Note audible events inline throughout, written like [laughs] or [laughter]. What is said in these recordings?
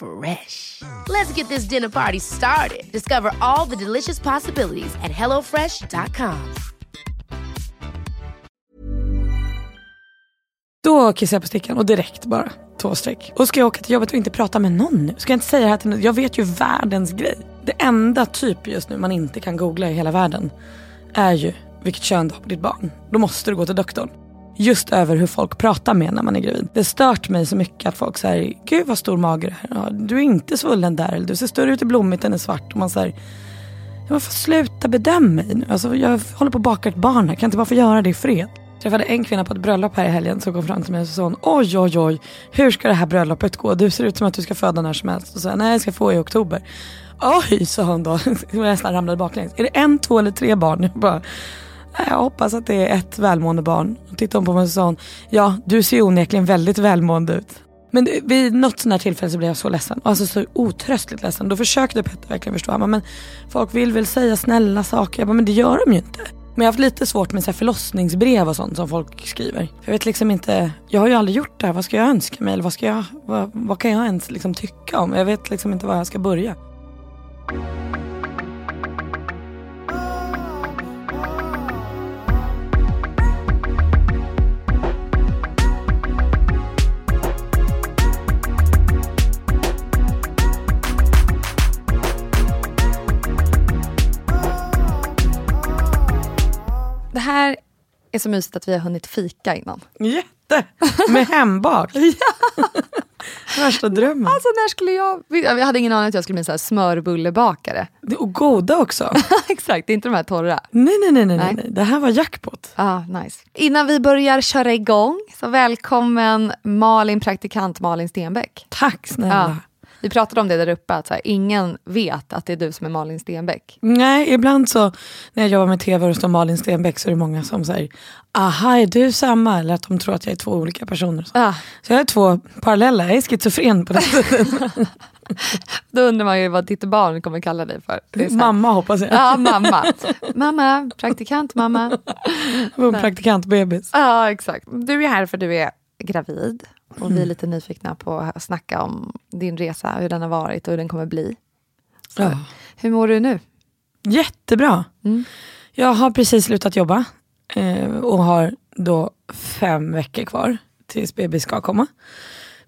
Fresh. Let's get this dinner party started. Discover all the delicious possibilities at hellofresh.com. Då kissar jag på stickan och direkt bara två streck. Och ska jag åka till jobbet och inte prata med någon nu? Ska jag inte säga det här till någon? Jag vet ju världens grej. Det enda typ just nu man inte kan googla i hela världen är ju vilket kön du har på ditt barn. Då måste du gå till doktorn. Just över hur folk pratar med när man är gravid. Det stört mig så mycket att folk säger, gud vad stor mage du är. Ja, du är inte svullen där, eller du ser större ut i blommigt än i svart. Och man säger, jag får sluta bedöma mig nu. Alltså, jag håller på att baka ett barn här, kan jag inte bara få göra det i fred? Jag träffade en kvinna på ett bröllop här i helgen som kom fram till mig och sa hon, oj oj oj, hur ska det här bröllopet gå? Du ser ut som att du ska föda när som helst. Och så nej jag ska få i oktober. Oj, sa hon då, [laughs] jag nästan ramlade baklänges. Är det en, två eller tre barn? Jag bara, jag hoppas att det är ett välmående barn. Och tittade hon på mig och sa hon, ja du ser onekligen väldigt välmående ut. Men vid något sånt här tillfälle så blev jag så ledsen. Alltså så otröstligt ledsen. Då försökte Petter verkligen förstå. Han bara, men folk vill väl säga snälla saker. Jag bara, men det gör de ju inte. Men jag har haft lite svårt med så här förlossningsbrev och sånt som folk skriver. Jag vet liksom inte, jag har ju aldrig gjort det här. Vad ska jag önska mig? Eller vad, ska jag, vad, vad kan jag ens liksom tycka om? Jag vet liksom inte var jag ska börja. Här är så mysigt att vi har hunnit fika innan. Jätte! Med hembak. [laughs] Värsta drömmen. Alltså när skulle jag... Jag hade ingen aning att jag skulle bli sån här smörbullebakare. Det- Och goda också. [laughs] Exakt, inte de här torra. Nej, nej, nej, nej, nej. Nej. Det här var jackpot. Ah, nice. Innan vi börjar köra igång, så välkommen Malin, praktikant Malin Stenbeck. Tack snälla. Ja. Vi pratade om det där uppe, att så här, ingen vet att det är du som är Malin Stenbeck. Nej, ibland så när jag jobbar med tv och står Malin Stenbeck så är det många som säger aha, är du samma? Eller att de tror att jag är två olika personer. Så, Ah, så jag är två parallella, jag är schizofren på det sättet. [laughs] då undrar man ju vad ditt barn kommer kalla dig för. Mamma hoppas jag. Ja, mamma. mamma, praktikant mamma. En praktikantbebis. Ja, exakt. Du är här för du är gravid. Och vi är lite nyfikna på att snacka om din resa, hur den har varit och hur den kommer bli. Så, Ja. Hur mår du nu? Jättebra. Mm. Jag har precis slutat jobba eh, och har då fem veckor kvar tills bebis ska komma.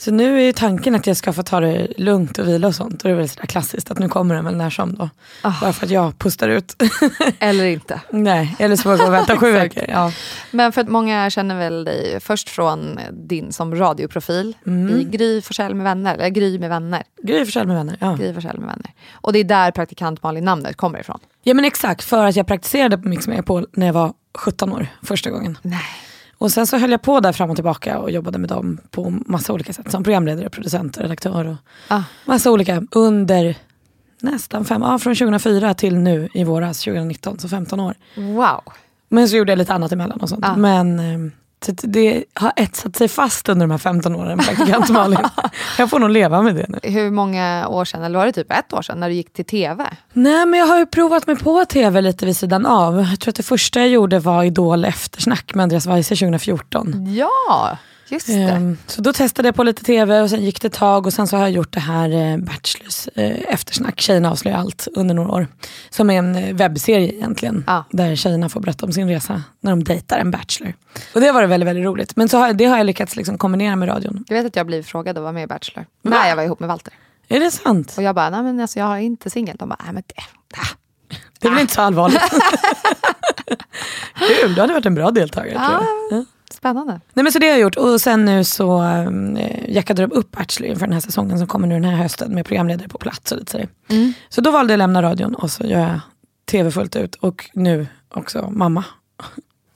Så nu är ju tanken att jag ska få ta det lugnt och vila och sånt. Och det är väl sådär klassiskt att nu kommer den väl när som då. Ah. Bara för att jag pustar ut. [laughs] Eller inte. Nej, eller så får jag vänta sju [laughs] veckor. Ja. Men för att många känner väl dig först från din som radioprofil i Gry Forssell med vänner, eller Gry med vänner. Gry Forssell med vänner. Ja. Gry Forssell med vänner. Och det är där praktikant Malin-namnet kommer ifrån. ja men exakt, för att jag praktiserade på Mix Megapol när jag var 17 år första gången. Nej. Och sen så höll jag på där fram och tillbaka och jobbade med dem på massa olika sätt. Som programledare, producent, redaktör och Ah. massa olika under nästan fem, ja från 2004 till nu i våras 2019, så 15 år. Wow. Men så gjorde jag lite annat emellan och sånt. Ah. Men eh, Så det har etsat sig fast under de här 15 åren, praktikant [laughs] Malin. jag får nog leva med det nu. Hur många år sedan, eller var det typ ett år sedan, när du gick till tv? Nej men jag har ju provat mig på tv lite vid sidan av. Jag tror att det första jag gjorde var Idol eftersnack med Andreas Weise 2014. Ja, just det. Ehm, Så då testade jag på lite tv och sen gick det ett tag och sen så har jag gjort det här eh, Bachelors eh, eftersnack, Tjejerna avslöjar allt under några år. Som är en eh, webbserie egentligen. Ja. Där tjejerna får berätta om sin resa när de dejtar en bachelor. Och det varit väldigt, väldigt roligt. Men så har, det har jag lyckats liksom kombinera med radion. Jag vet att jag blev frågad att vara med i Bachelor. När jag var ihop med Walter. Är det sant? Och jag bara, nej men alltså, jag är inte singel. De bara, nej men det, ah. Det är väl inte så allvarligt? [laughs] Kul, du hade varit en bra deltagare tror jag. Ja. Spännande. Nej men så det har jag gjort och sen nu så äh, jackade de upp Bachelor inför den här säsongen som kommer nu den här hösten med programledare på plats och lite sådär. Så då valde jag att lämna radion och så gör jag tv fullt ut och nu också mamma.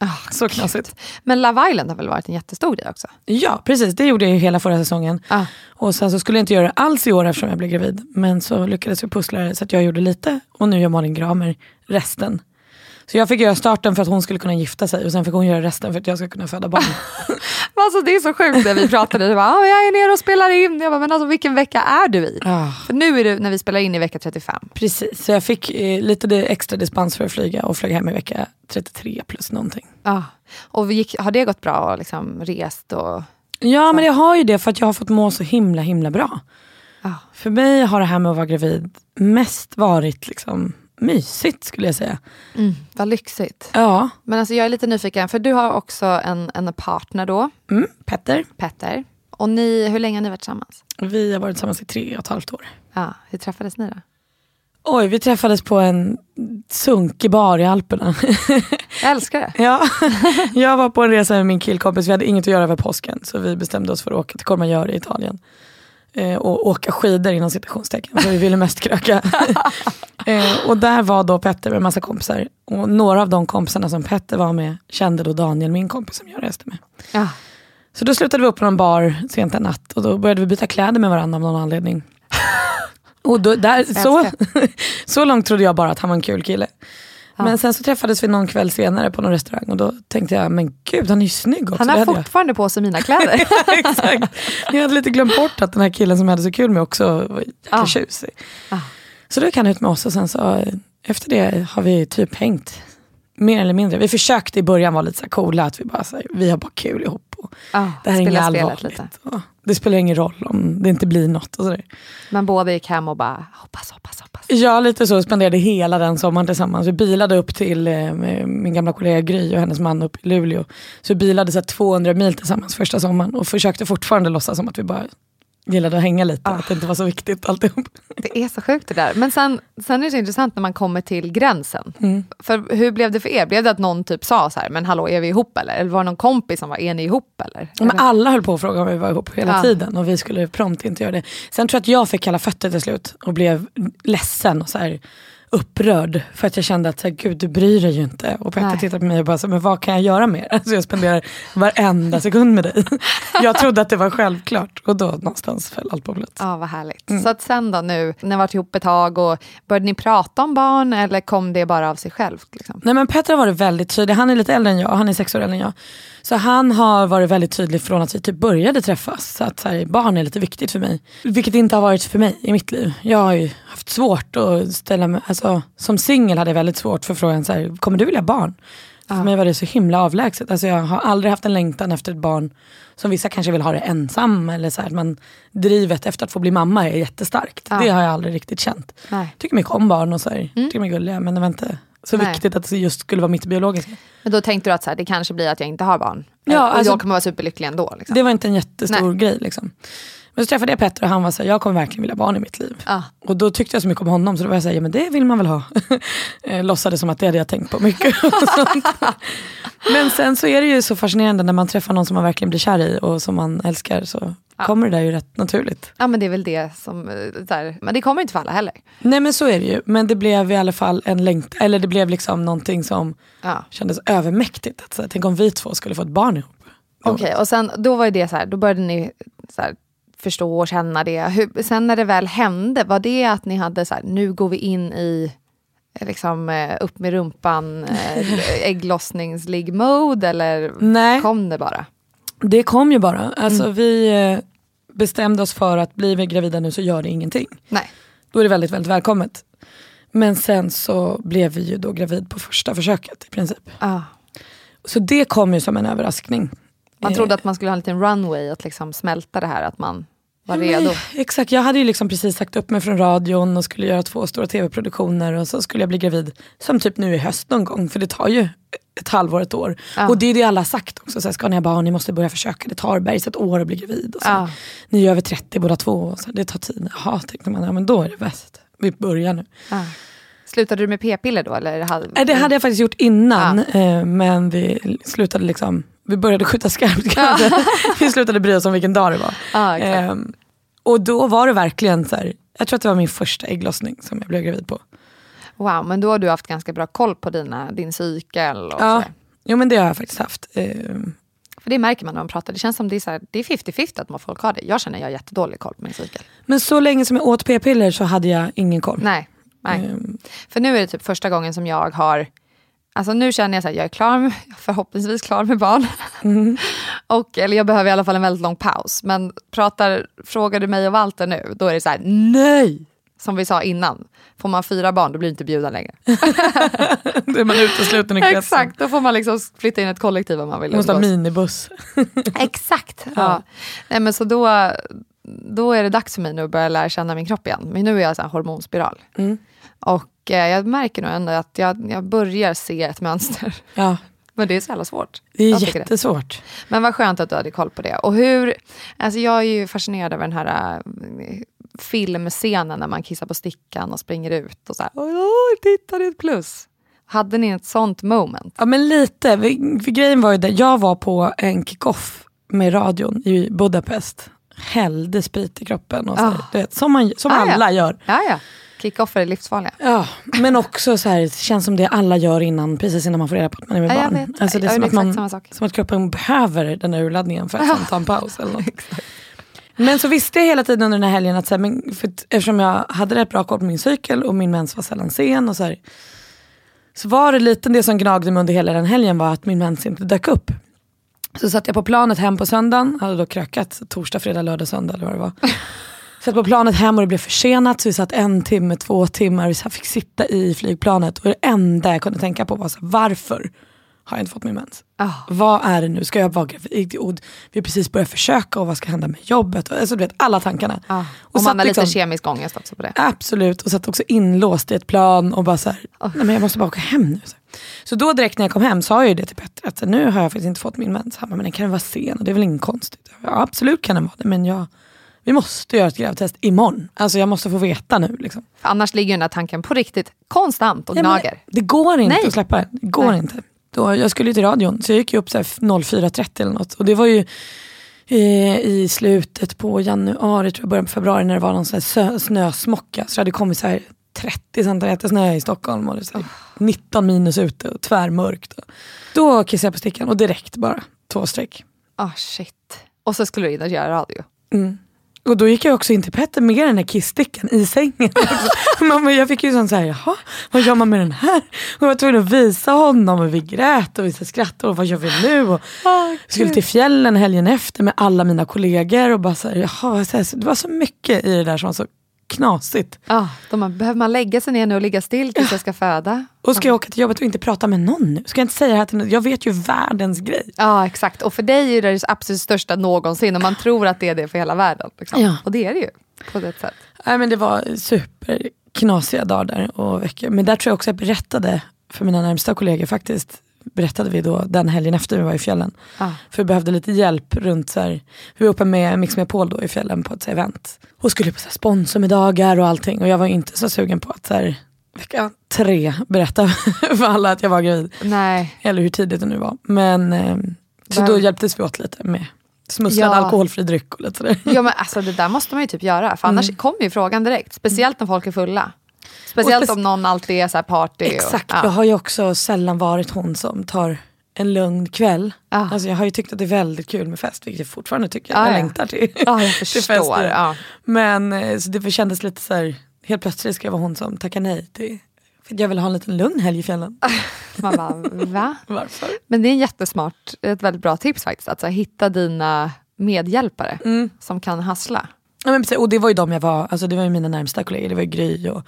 [laughs] så knasigt. Men Love Island har väl varit en jättestor grej också? Ja precis, det gjorde jag ju hela förra säsongen. Ah. Och sen så skulle jag inte göra det alls i år eftersom jag blev gravid. Men så lyckades vi pussla det så att jag gjorde lite och nu gör Malin Gramer resten. Så jag fick göra starten för att hon skulle kunna gifta sig och sen fick hon göra resten för att jag ska kunna föda barn. [laughs] Alltså det är så sjukt när vi pratade. Du bara, ah, jag är nere och spelar in. Jag bara, men alltså vilken vecka är du i? Ah. För nu är det när vi spelar in i vecka 35. Precis, så jag fick eh, lite extra dispens för att flyga och flög hem i vecka 33 plus någonting. Ja. Och gick, har det gått bra och liksom rest och... Ja men jag har ju det för att jag har fått må så himla himla bra. Ja. För mig har det här med att vara gravid mest varit liksom mysigt skulle jag säga. Mm, vad lyxigt. Ja, Men alltså jag är lite nyfiken, för du har också en, en partner då, mm, Petter. Petter. Och ni, hur länge har ni varit tillsammans? Vi har varit tillsammans i tre och ett halvt år. Ja, hur träffades ni då? Oj, vi träffades på en sunkig bar i Alperna. Jag älskar det. ja, jag var på en resa med min killkompis, vi hade inget att göra över påsken. Så vi bestämde oss för att åka till Courmayeur i Italien. Eh, och åka skidor inom citationstecken, för vi ville mest kröka. [laughs] eh, och där var då Petter med en massa kompisar. Och några av de kompisarna som Petter var med kände då Daniel, min kompis som jag reste med. Ja. Så då slutade vi upp på någon bar sent en natt och då började vi byta kläder med varandra av någon anledning. [laughs] Och då, där, så, [laughs] så långt trodde jag bara att han var en kul kille. Men sen så träffades vi någon kväll senare på någon restaurang och då tänkte jag, men gud han är ju snygg också. Han har hade jag- fortfarande på sig mina kläder. [laughs] Exakt. Jag hade lite glömt bort att den här killen som jag hade så kul med också var Ah. tjusig. Ah. Så då gick han ut med oss och sen så efter det har vi typ hängt. Mer eller mindre. Vi försökte i början vara lite så här coola, att vi bara så här, vi har bara kul ihop. Och Ja, det här är inget allvarligt. lite. Och det spelar ingen roll om det inte blir något. Och så där. Men båda gick hem och bara, hoppas, hoppas, hoppas. Ja, lite så spenderade hela den sommaren tillsammans. Vi bilade upp till eh, min gamla kollega Gry och hennes man upp i Luleå. Så vi bilade så här 200 mil tillsammans första sommaren och försökte fortfarande låtsas som att vi bara gillade att hänga lite, att det inte var så viktigt alltihop. Det är så sjukt det där. Men sen, sen är det så intressant när man kommer till gränsen. Mm. För hur blev det för er? Blev det att någon typ sa så här, men hallå är vi ihop eller? Eller var det någon kompis som var, är ni ihop eller? Men alla höll på att fråga om vi var ihop hela Ja. tiden och vi skulle prompt inte göra det. Sen tror jag att jag fick kalla fötter till slut och blev ledsen och så här upprörd för att jag kände att så här, gud du bryr dig ju inte. Och Petter tittade på mig och bara, så, men vad kan jag göra mer? Alltså jag spenderar varenda sekund med dig. [laughs] Jag trodde att det var självklart och då någonstans föll allt på plats. Ja, vad härligt. Mm. Så att sen då nu, när ni har varit ihop ett tag, och började ni prata om barn eller kom det bara av sig självt? Liksom? Nej men Petter har varit väldigt tydlig, han är lite äldre än jag, han är sex år äldre än jag. Så han har varit väldigt tydlig från att vi typ började träffas. Så att så här, barn är lite viktigt för mig. Vilket inte har varit för mig i mitt liv. Jag har ju haft svårt att ställa mig, alltså som singel hade jag väldigt svårt för frågan så här, kommer du vilja barn? För mig var det så himla avlägset. Alltså jag har aldrig haft en längtan efter ett barn som vissa kanske vill ha det ensam. Eller så här, man, drivet efter att få bli mamma är jättestarkt. Ja. Det har jag aldrig riktigt känt. Nej. Tycker mycket om barn och så här, tycker de är gulliga men det var inte så Nej. viktigt att det just skulle vara mitt biologiska. Men då tänkte du att så här, det kanske blir att jag inte har barn? Ja, och alltså- jag kommer vara superlycklig ändå? Liksom. Det var inte en jättestor Nej. grej. Liksom. Men så träffade jag Petter och han var så här, jag kommer verkligen vilja ha barn i mitt liv. Ja. Och då tyckte jag så mycket om honom så då var jag såhär, ja men det vill man väl ha. [laughs] Eh, Låtsades som att det hade jag tänkt på mycket. [laughs] men sen så är det ju så fascinerande när man träffar någon som man verkligen blir kär i och som man älskar så kommer det där ju rätt naturligt. Ja men det är väl det som, eh, så här, men det kommer inte för alla heller. Nej men så är det ju, men det blev i alla fall en längt, eller det blev liksom någonting som Ja. kändes övermäktigt. Att, så här, tänk om vi två skulle få ett barn ihop. Okej, och sen då var ju det så här, då började ni så här, förstå och känna det. Hur, sen när det väl hände, var det att ni hade så här, nu går vi in i liksom, eh, upp med rumpan, eh, [laughs] ägglossningsligg-mode eller Nej. kom det bara? Det kom ju bara. Alltså vi eh, bestämde oss för att blir vi gravida nu så gör det ingenting. Nej. Då är det väldigt, väldigt välkommet. Men sen så blev vi ju då gravid på första försöket i princip. Ah. Så det kom ju som en överraskning. Man Eh, trodde att man skulle ha en liten runway att liksom smälta det här, att man var redo. Nej, exakt, jag hade ju liksom precis sagt upp mig från radion och skulle göra två stora tv-produktioner och så skulle jag bli gravid som typ nu i höst någon gång för det tar ju ett halvår, ett år. Ja. Och det är det alla har sagt också, så här, ska ni ha barn, ni måste börja försöka, det tar bergs ett år att bli gravid. Och så. Ja. Ni är över 30 båda två, så, det tar tid. Jaha, tänkte man, ja men då är det bäst. Vi börjar nu. Ah. Slutade du med p-piller då? Eller. Nej, det hade jag faktiskt gjort innan, eh, men vi slutade liksom, vi började skjuta skarpt kanske. vi slutade bry oss om vilken dag det var. Exakt. Ehm, och då var det verkligen så här, jag tror att det var min första ägglossning som jag blev gravid på. Wow, men då har du haft ganska bra koll på dina, din cykel och Ja, jo men det har jag faktiskt haft. Ehm, För det märker man när man pratar. Det känns som det är, så här, det är 50-50 att man folk har det. Jag känner att jag har jättedålig koll på min cykel. men så länge som jag åt p-piller så hade jag ingen koll. Nej. nej. Ehm, För nu är det typ första gången som jag har... Alltså nu känner jag att jag är klar med, [laughs] förhoppningsvis klar med barn. [laughs] och, eller jag behöver i alla fall en väldigt lång paus. Men pratar, frågar du mig och Walter nu, då är det så här, nej! Som vi sa innan, får man fyra barn då blir det inte bjuden längre. [laughs] då är man utesluten i kretsen. Exakt, då får man liksom flytta in ett kollektiv om man vill. Måste ha minibuss. Exakt. Ja. Ja. Nej, men så då, då är det dags för mig nu att börja lära känna min kropp igen. Men nu är jag så här hormonspiral. Mm. Och jag märker nog ändå att jag, jag börjar se ett mönster. Ja, [laughs] Men det är så jävla svårt. det är Jag tycker det. jättesvårt. Men vad skönt att du hade koll på det. Och hur, alltså jag är ju fascinerad över den här äh, filmscenen när man kissar på stickan och springer ut och så här, åh, titta det är ett plus. Hade ni ett sånt moment? Ja men lite, för, grejen var ju det, jag var på en kick-off med radion i Budapest. Hällde sprit i kroppen och så, Ah. du vet, som, man, som Ah, ja. alla gör. Ja, ja. Kickoffer är livsfarliga. Ja, men också så här, det känns som det alla gör innan, precis innan man får reda på att man är med Ja, barn. Alltså det är som gör att, man, exakt samma sak. som att kroppen behöver den här urladdningen för att sen [laughs] ta en paus. Eller något. Men så visste jag hela tiden under den här helgen att så här, men för, eftersom jag hade rätt bra koll på min cykel och min mens var sällan sen och så här, så var det lite det som gnagde mig under hela den helgen var att min mens inte dök upp. Så satt jag på planet hem på söndagen, hade då krökat torsdag, fredag, lördag, söndag eller vad det var. [laughs] Satt på planet hem och det blev försenat så vi satt en timme, två timmar, vi fick sitta i flygplanet och det enda jag kunde tänka på var så här, varför har jag inte fått min mens? Ah. Vad är det nu? Ska jag vara gravid? Vi har precis börjat försöka och vad ska hända med jobbet? Alltså, du vet, alla tankarna. Ja. Och Och man har lite liksom- kemisk ångest också på det. Absolut, och satt också inlåst i ett plan och bara så här, nej men jag måste bara åka hem nu. Så, så då direkt när jag kom hem sa jag ju det till Petter, att nu har jag faktiskt inte fått min mens. Han bara, men den kan vara sen och det är väl inget konstigt. Ja, absolut kan den vara det, men jag, vi måste göra ett gravtest imorgon. Alltså jag måste få veta nu. Liksom. För annars ligger den här tanken på riktigt konstant och Ja, men gnager. det går inte Nej. att släppa det. Det går Nej. inte. Då, jag skulle ju till radion, så jag gick upp så här 04.30 eller något. Och det var ju eh, i slutet på januari, tror jag, början på februari, när det var någon sån här snösmocka. Så det hade kommit så här 30 centimeter snö i Stockholm och det så här 19 minus ute och tvärmörkt. Då kissade jag på stickan och direkt bara, två streck. Ah shit. Och så skulle du in och göra radio. Och då gick jag också in till Petter med den här kissstickan i sängen. [laughs] Mamma, jag fick ju sån såhär, jaha, vad gör man med den här? Och jag var tvungen att visa honom och vi grät och vi skrattade och vad gör vi nu? Och skulle till fjällen helgen efter med alla mina kollegor och bara såhär, jaha, det var så mycket i det där som var så knasigt. Ah, de behöver man lägga sig ner nu och ligga still tills jag ska föda? Och ska jag åka till jobbet och inte prata med någon nu? Ska jag inte säga det här till någon? Jag vet ju världens grej. Ja, exakt. Och för dig är det det absolut största någonsin och man [laughs] tror att det är det för hela världen. Liksom. Ja. Och det är det ju, på ett sätt. Nej, men det var superknasiga dagar där och veckor. Men där tror jag också jag berättade för mina närmsta kollegor faktiskt. Berättade vi då den helgen efter vi var i fjällen. Ah. För vi behövde lite hjälp runt så här. Vi var uppe med Mix med Paul då i fjällen på ett så här, event. Och skulle på så här, sponsormiddagar och allting. Och jag var inte så sugen på att så här, vecka tre berätta [laughs] för alla att jag var gravid. Nej. Eller hur tidigt det nu var. Men eh, så då hjälptes vi åt lite med smusslad Ja. alkoholfri dryck och lite sådär. Ja, men alltså, det där måste man ju typ göra, för annars kommer ju frågan direkt. Speciellt när folk är fulla. Speciellt om någon alltid är så party. Exakt, Och, jag ja. har ju också sällan varit hon som tar en lugn kväll. Ja. Alltså jag har ju tyckt att det är väldigt kul med fest, vilket jag fortfarande tycker. Ja, jag ja. längtar till, Ja, jag [laughs] till fester. Ja. Men eh, så det kändes lite så här, helt plötsligt ska jag vara hon som tackar nej till För jag vill ha en liten lugn helg i fjällen. [laughs] Man bara, va? [laughs] Varför? Men det är en jättesmart, ett väldigt bra tips faktiskt. Att så här, hitta dina medhjälpare Mm. som kan hassla. Ja, men precis, och det var ju de jag var, alltså det var ju mina närmsta kollegor. Det var ju Gry och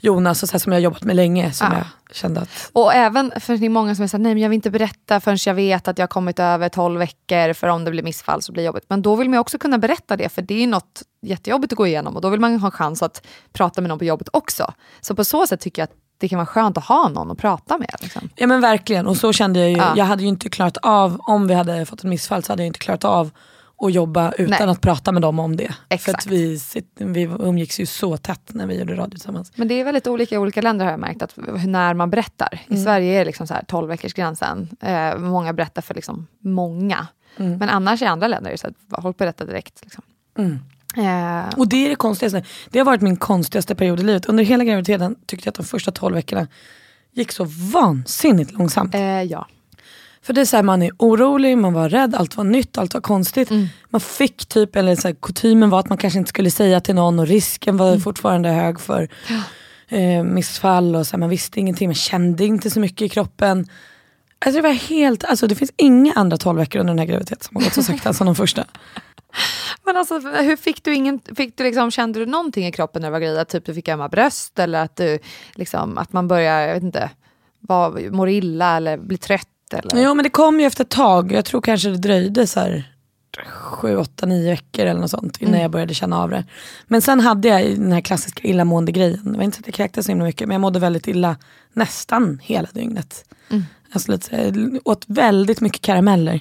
Jonas och så här, som jag har jobbat med länge. Som Ja. jag kände att, Och även, för det är många som såhär, nej men jag vill inte berätta förrän jag vet att jag har kommit över 12 veckor, för om det blir missfall så blir det jobbigt. Men då vill man också kunna berätta det, för det är något jättejobbigt att gå igenom och då vill man ha chans att prata med någon på jobbet också. Så på så sätt tycker jag att det kan vara skönt att ha någon att prata med. Liksom. ja men verkligen, och så kände jag ju. Ja. Jag hade ju inte klarat av, om vi hade fått ett missfall så hade jag inte klarat av att jobba utan Nej. att prata med dem om det. För Exakt. att vi, vi umgicks ju så tätt när vi gjorde radio tillsammans. Men det är väldigt olika i olika länder har jag märkt, att när man berättar. I Sverige är det liksom så här 12 veckors gränsen. Eh, många berättar för liksom många. Men annars i andra länder är det så att håll på att berätta direkt. Liksom. Eh, Och det är det konstigaste. Det har varit min konstigaste period i livet. Under hela graviditeten tyckte jag att de första 12 veckorna gick så vansinnigt långsamt. eh, ja. För det är så här, man är orolig, man var rädd, allt var nytt, allt var konstigt. Man fick typ, eller så här, kutymen var att man kanske inte skulle säga till någon och risken var fortfarande hög för eh, missfall. Och så här, man visste ingenting, man kände inte så mycket i kroppen. Alltså det var helt, alltså det finns inga andra 12 veckor under den här graviditeten som har gått så sakta som de första. [laughs] Men alltså, hur fick du ingen, fick du liksom, kände du någonting i kroppen när du var gravid? Att typ du fick ömma bröst eller att, du, liksom, att man börjar, jag vet inte, var, mår illa eller blir trött? Eller? Jo men det kom ju efter ett tag, jag tror kanske det dröjde så här sju, åtta, nio veckor eller något sånt innan jag började känna av det. Men sen hade jag den här klassiska illamående grejen. Det var inte så att jag kräktes så himla mycket men jag mådde väldigt illa nästan hela dygnet. Alltså lite, åt väldigt mycket karameller.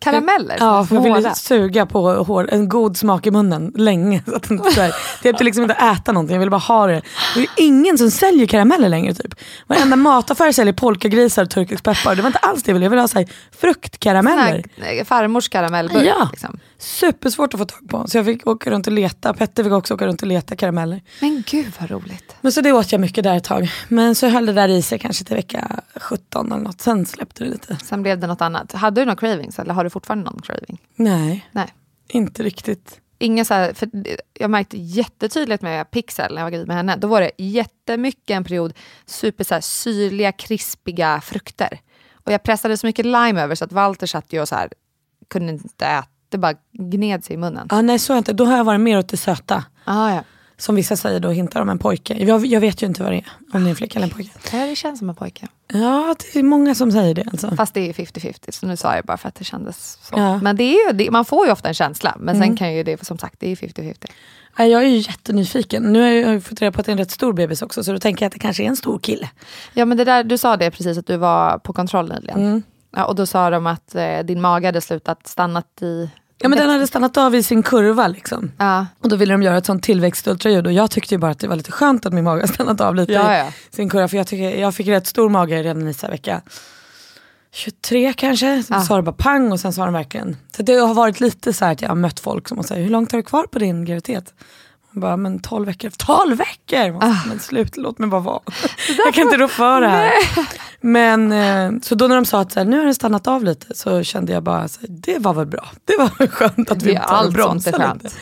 Karameller? Ja, för jag ville suga på hår, en god smak i munnen länge. [laughs] Så att inte, så här, det hjälpte liksom inte att äta någonting, jag ville bara ha det. Det är ingen som säljer karameller längre. Typ. Varenda mataffär säljer polkagrisar och turkisk peppar. Det var inte alls det jag ville, jag ville ha så här, fruktkarameller. Här, eh, farmors karamellburk. Ja. Liksom. Supersvårt att få tag på. Så jag fick åka runt och leta. Petter fick också åka runt och leta karameller. Men gud vad roligt. Men så det åt jag mycket där ett tag. Men så höll det där i sig kanske till vecka 17 eller något. Sen släppte det lite. Sen blev det något annat. Hade du några cravings eller har du fortfarande någon craving? Nej, Nej. inte riktigt. Inga så här, för jag märkte jättetydligt med Pixel när jag var gravid med henne. Då var det jättemycket en period super så här, syrliga, krispiga frukter. Och jag pressade så mycket lime över så att Walter satt ju och så här, kunde inte äta. Det bara gned sig i munnen. Ah, nej, så inte. Då har jag varit mer åt det söta. Ah, ja. Som vissa säger då hintar om en pojke. Jag, jag vet ju inte vad det är. Om det är en flicka eller en pojke. Det känns som en pojke. Ja, det är många som säger det. Alltså. Fast det är 50-50, så nu sa jag bara för att det kändes så. Ja. Men det är ju, det, man får ju ofta en känsla, men sen kan ju det, som sagt, det är 50-50. Nej, Jag är ju jättenyfiken. Nu har jag fått reda på att det är en rätt stor bebis också. Så då tänker jag att det kanske är en stor kille. Ja men det där, du sa det precis att du var på kontroll nyligen. Ja, och då sa de att eh, din mage hade slutat stannat i... Ja men den hade stannat av i sin kurva liksom. Ja. Och då ville de göra ett sånt tillväxtultraljud och jag tyckte ju bara att det var lite skönt att min mage [laughs] har stannat av lite Ja, i ja. sin kurva. För jag, tycker, jag fick rätt stor mage redan i så vecka 23 kanske. Så Ja. sa det bara pang och sen sa de verkligen. Så det har varit lite så att jag har mött folk som säger hur långt har du kvar på din graviditet? Bara, men 12 veckor. [laughs] 12 veckor! Man bara, Men slut, låt mig bara vara. jag kan inte rå för det här. Men eh, så då när de sa att så här, nu har det stannat av lite så kände jag bara, så här, det var väl bra. Det var väl skönt att vi Det är allt bromsar skönt. lite.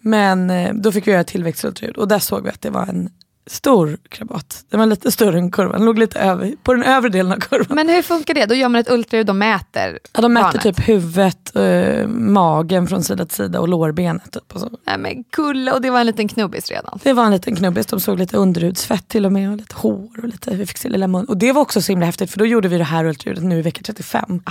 Men eh, då fick vi göra tillväxtultraljud och där såg vi att det var en stor krabat. Den var lite större än kurvan, den låg lite över, på den övre delen av kurvan. Men hur funkar det? Då gör man ett ultraljud och mäter Ja, de mätte barnet. typ huvudet, eh, magen från sida till sida och lårbenet. Typ, och så. Nej men kulle, och det var en liten knubbis redan. Det var en liten knubbis, de såg lite underhudsfett till och med och lite hår och lite, vi fick se lilla mun. Och det var också så himla häftigt för då gjorde vi det här ultraljudet nu i vecka 35.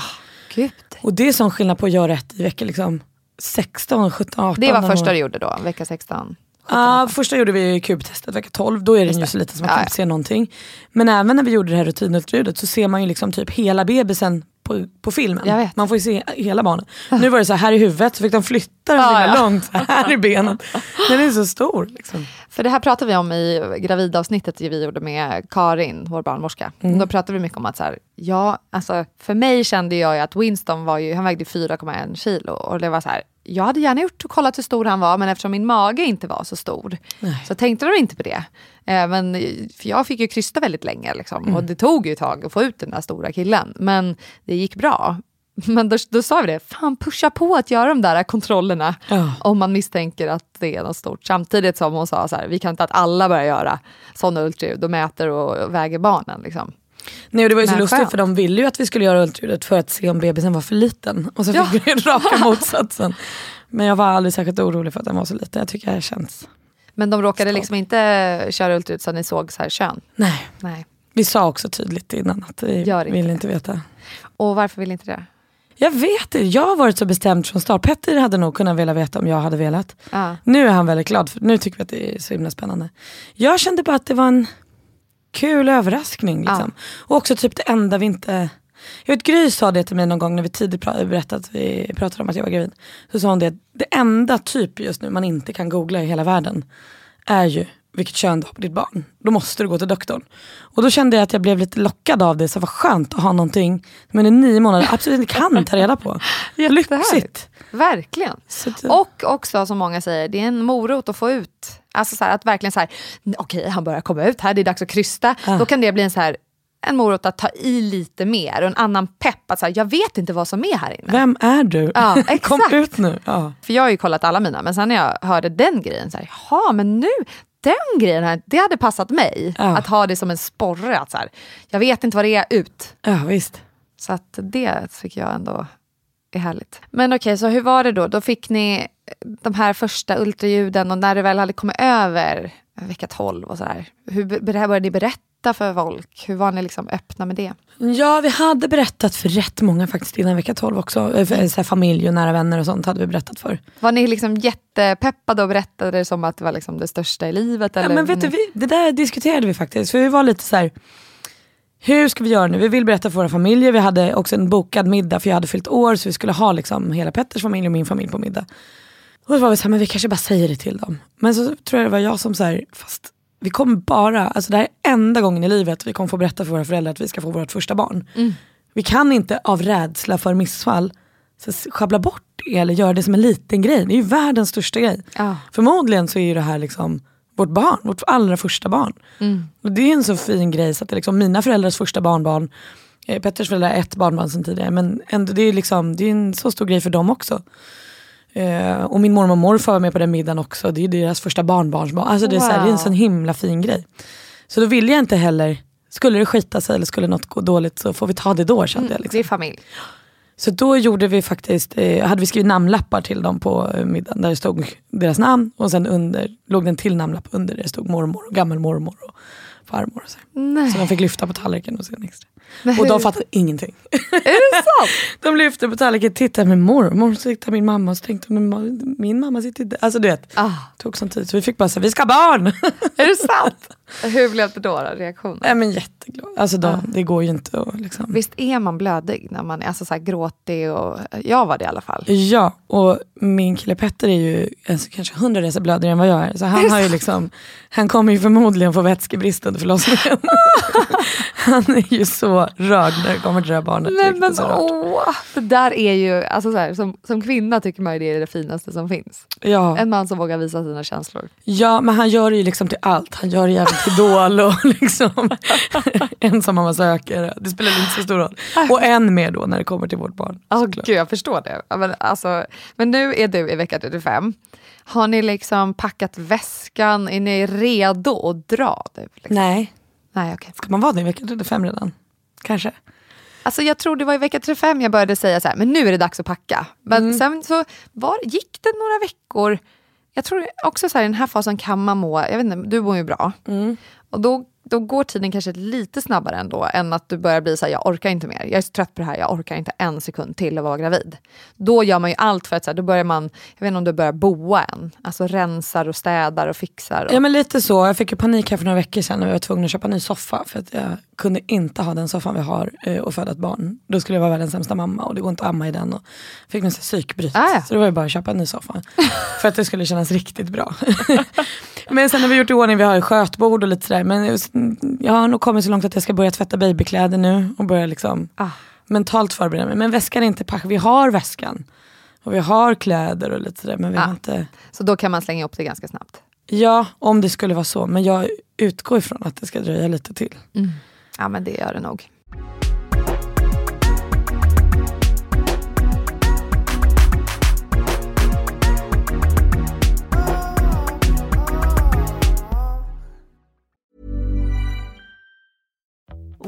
Gud. Och det är sån skillnad på att göra ett i vecka liksom 16, 17, 18. Det var första du gjorde då, vecka 16? Ja, första gjorde vi kubtestet vecka 12, då är den ju så liten så man Ja, kan ja. inte se någonting. Men även när vi gjorde det här rutinultraljudet så ser man ju liksom typ hela bebisen på, på filmen. Man får ju se hela barnet. Nu var det så här, här i huvudet så fick de flytta den så Ja, ja. långt, här i benet. Den är så stor. Liksom. För det här pratade vi om i gravidavsnittet vi gjorde med Karin, vår barnmorska. Mm. Då pratade vi mycket om att så här, ja, alltså, för mig kände jag att Winston var ju, han vägde 4,1 kilo och det var så här, jag hade gärna gjort och kollat hur stor han var men eftersom min mage inte var så stor så tänkte de inte på det. Eh, men, för jag fick ju krysta väldigt länge liksom, Mm. och det tog ju ett tag att få ut den där stora killen men det gick bra. [laughs] Men då, då sa vi det, fan pusha på att göra de där kontrollerna Ja. om man misstänker att det är något stort. Samtidigt som hon sa så här, vi kan inte att alla börjar göra sådana ultraljud och mäter och väger barnen. Liksom. Nej, och det var ju så lustigt skönt. för de ville ju att vi skulle göra ultraljudet för att se om bebisen var för liten. Och så Ja. fick vi [laughs] raka [laughs] motsatsen. Men jag var aldrig särskilt orolig för att den var så liten. Jag tycker det känns... Men de råkade liksom inte köra ultraljud så ni såg så här kön? Nej. Nej. Vi sa också tydligt innan att vi Gör inte vill det. inte veta. Och varför vill inte det? Jag vet inte, jag har varit så bestämd från start. Petter hade nog kunnat vilja veta om jag hade velat. Ja. Nu är han väldigt glad, för nu tycker vi att det är så himla spännande. Jag kände bara att det var en kul överraskning. Liksom. Och också typ det enda vi inte... Jag vet Gry sa det till mig någon gång när vi tidigt berättade att vi pratade om att jag var gravid. Så sa hon det, det enda typ just nu man inte kan googla i hela världen är ju vilket kön du har på ditt barn. Då måste du gå till doktorn. Och då kände jag att jag blev lite lockad av det, så vad skönt att ha någonting men i nio månader absolut inte kan ta reda på. [laughs] Lyxigt. Verkligen. Och också som många säger, det är en morot att få ut. Alltså så här, att verkligen så här, okej han börjar komma ut här, det är dags att krysta. Då kan det bli en så här, en morot att ta i lite mer och en annan pepp att så här, jag vet inte vad som är här inne. Vem är du? Ja, [laughs] Kom exakt. ut nu. Ja. För jag har ju kollat alla mina, men sen när jag hörde den grejen, så här, jaha men nu, den grejen, här, det hade passat mig. Ja. Att ha det som en sporre, att så här, jag vet inte vad det är, ut. ja, visst. Så att det tycker jag ändå är härligt. Men okej, så hur var det då? Då fick ni de här första ultraljuden och när det väl hade kommit över vecka 12 och sådär. Hur började ni berätta för folk? Hur var ni liksom öppna med det? Ja, vi hade berättat för rätt många faktiskt innan vecka 12 också. Eh, För, så familj och nära vänner och sånt hade vi berättat för. Var ni liksom jättepeppade och berättade det som att det var liksom det största i livet? Eller? Ja, men vet du, vi, det där diskuterade vi faktiskt. För vi var lite så här. Hur ska vi göra nu? Vi vill berätta för våra familjer. Vi hade också en bokad middag för jag hade fyllt år så vi skulle ha liksom hela Petters familj och min familj på middag. Och då var vi så här, men vi kanske bara säger det till dem. Men så tror jag det var jag som så här, fast vi kommer bara, alltså det här är enda gången i livet vi kommer få berätta för våra föräldrar att vi ska få vårt första barn. Vi kan inte av rädsla för missfall så sjabbla bort det eller göra det som en liten grej. Det är ju världens största grej. Ja. Förmodligen så är ju det här liksom vårt barn, vårt allra första barn. Och det är en så fin grej så att det är liksom mina föräldrars första barnbarn, eh, Petters föräldrar har ett barnbarn sedan tidigare men ändå, det, är liksom, det är en så stor grej för dem också. Eh, och min mormor och morfar var med på den middagen också, det är ju deras första barnbarnsbarn. Alltså det, är så här, det är en Wow. sån himla fin grej. Så då vill jag inte heller, skulle det skita sig eller skulle något gå dåligt så får vi ta det då kände jag. Liksom. Det är familj. Så då gjorde vi faktiskt, eh, hade vi skrivit namnlappar till dem på eh, middagen där det stod deras namn och sen under låg det en till namnlapp under där det stod mormor och gammelmormor och farmor. Och så. Nej. så de fick lyfta på tallriken och se en extra. Och de fattade ingenting. Är det sant? [laughs] De lyfte på tallriken, tittade med mormor, så tittade min mamma och så tänkte ma- min mamma sitter inte... Alltså du vet, Ah, tog sån tid så vi fick bara säga vi ska ha barn. är det sant? [laughs] [laughs] Hur blev det då, då reaktionen? Nej men jätteglad. Alltså då, det går ju inte att liksom. Visst är man blödig när man är alltså så här gråtig? Och, jag var det i alla fall. Ja, och min kille Petter är ju alltså, kanske hundra resor blödigare än vad jag är. Så han, har ju liksom, han kommer ju förmodligen få vätskebrist under förlossningen. [laughs] han är ju så rörd när det kommer till det här barnet. Nej, men, åh, det där är ju, alltså så här, som, som kvinna tycker man ju det är det finaste som finns. ja. En man som vågar visa sina känslor. ja, men han gör det ju liksom till allt. Han gör det jävligt Idol och [laughs] liksom ensam mamma söker. Det spelar inte så stor roll. Och än mer då när det kommer till vårt barn. Oh, såklart. gud, jag förstår det. Men, alltså, men nu är du i vecka 35. Har ni liksom packat väskan? Är ni redo att dra? Nu, liksom? Nej, Nej, okej. ska man vara det i vecka 35 redan? Kanske. Alltså jag tror det var i vecka 35 jag började säga så här, men nu är det dags att packa. Men sen så var, gick det några veckor. Jag tror också så här, i den här fasen kan man må, jag vet inte, du mår ju bra. Och då, då går tiden kanske lite snabbare ändå än att du börjar bli så här, jag orkar inte mer. Jag är så trött på det här, jag orkar inte en sekund till att vara gravid. Då gör man ju allt för att, så här, då börjar man, jag vet inte om du börjar boa än. Alltså rensar och städar och fixar. Och, Ja men lite så, jag fick ju panik här för några veckor sedan och jag var tvungen att köpa en ny soffa för att jag kunde inte ha den soffan vi har eh, och föda ett barn. Då skulle jag vara världens sämsta mamma och det går inte att amma i den. Och fick mig psykbryt. Ah, ja. Så det var ju bara att köpa en ny soffa. för att det skulle kännas riktigt bra. [laughs] men sen har vi gjort i ordning, vi har skötbord och lite sådär. Men jag har nog kommit så långt att jag ska börja tvätta babykläder nu och börja liksom Ah. mentalt förbereda mig. Men väskan är inte packad, vi har väskan. Och vi har kläder och lite sådär men vi Ah. har inte Så då kan man slänga ihop det ganska snabbt. Ja, om det skulle vara så. Men jag utgår ifrån att det ska dröja lite till. Ja men det gör det nog.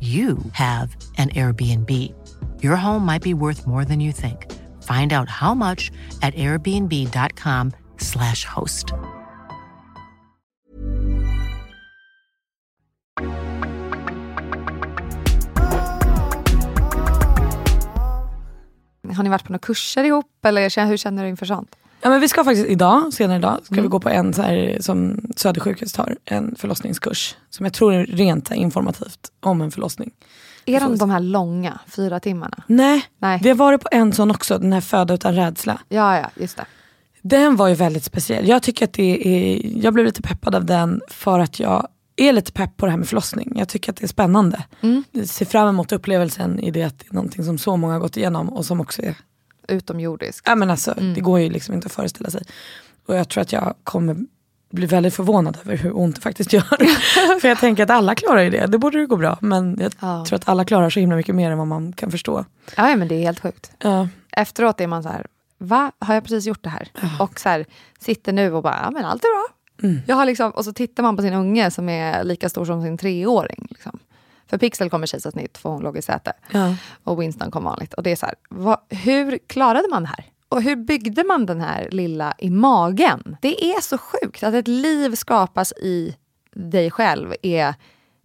you have an Airbnb. Your home might be worth more than you think. Find out how much at airbnb.com/slash host. Har ni varit på några kurser ihop eller hur känner du inför sånt? Ja, men vi ska faktiskt idag, senare idag, ska mm. vi gå på en så här, som Södersjukhus har, en förlossningskurs. Som jag tror är rent informativt om en förlossning. Är de de här långa, fyra timmarna? Nej, Nej, vi har varit på en sån också, den här Föda utan rädsla. Ja, ja, just det. Den var ju väldigt speciell. Jag tycker att det är, jag blev lite peppad av den för att jag är lite pepp på det här med förlossning. Jag tycker att det är spännande. Mm. Jag ser fram emot upplevelsen i det att det är någonting som så många har gått igenom och som också är utomjordisk. Ja, men alltså, mm. Det går ju liksom inte att föreställa sig. Och jag tror att jag kommer bli väldigt förvånad över hur ont det faktiskt gör. [laughs] För jag tänker att alla klarar ju det, det borde ju gå bra. Men jag ja. tror att alla klarar så himla mycket mer än vad man kan förstå. Ja, men det är helt sjukt. Ja. Efteråt är man så här, va, har jag precis gjort det här? Ja. Och så här, sitter nu och bara, ja men allt är bra. Mm. Jag har liksom, och så tittar man på sin unge som är lika stor som sin treåring. Liksom. För Pixel kommer kejsarsnitt för hon låg i säte. Ja. Och Winston kom vanligt. Och det är så här, vad, hur klarade man det här? Och hur byggde man den här lilla i magen? Det är så sjukt att ett liv skapas i dig själv. är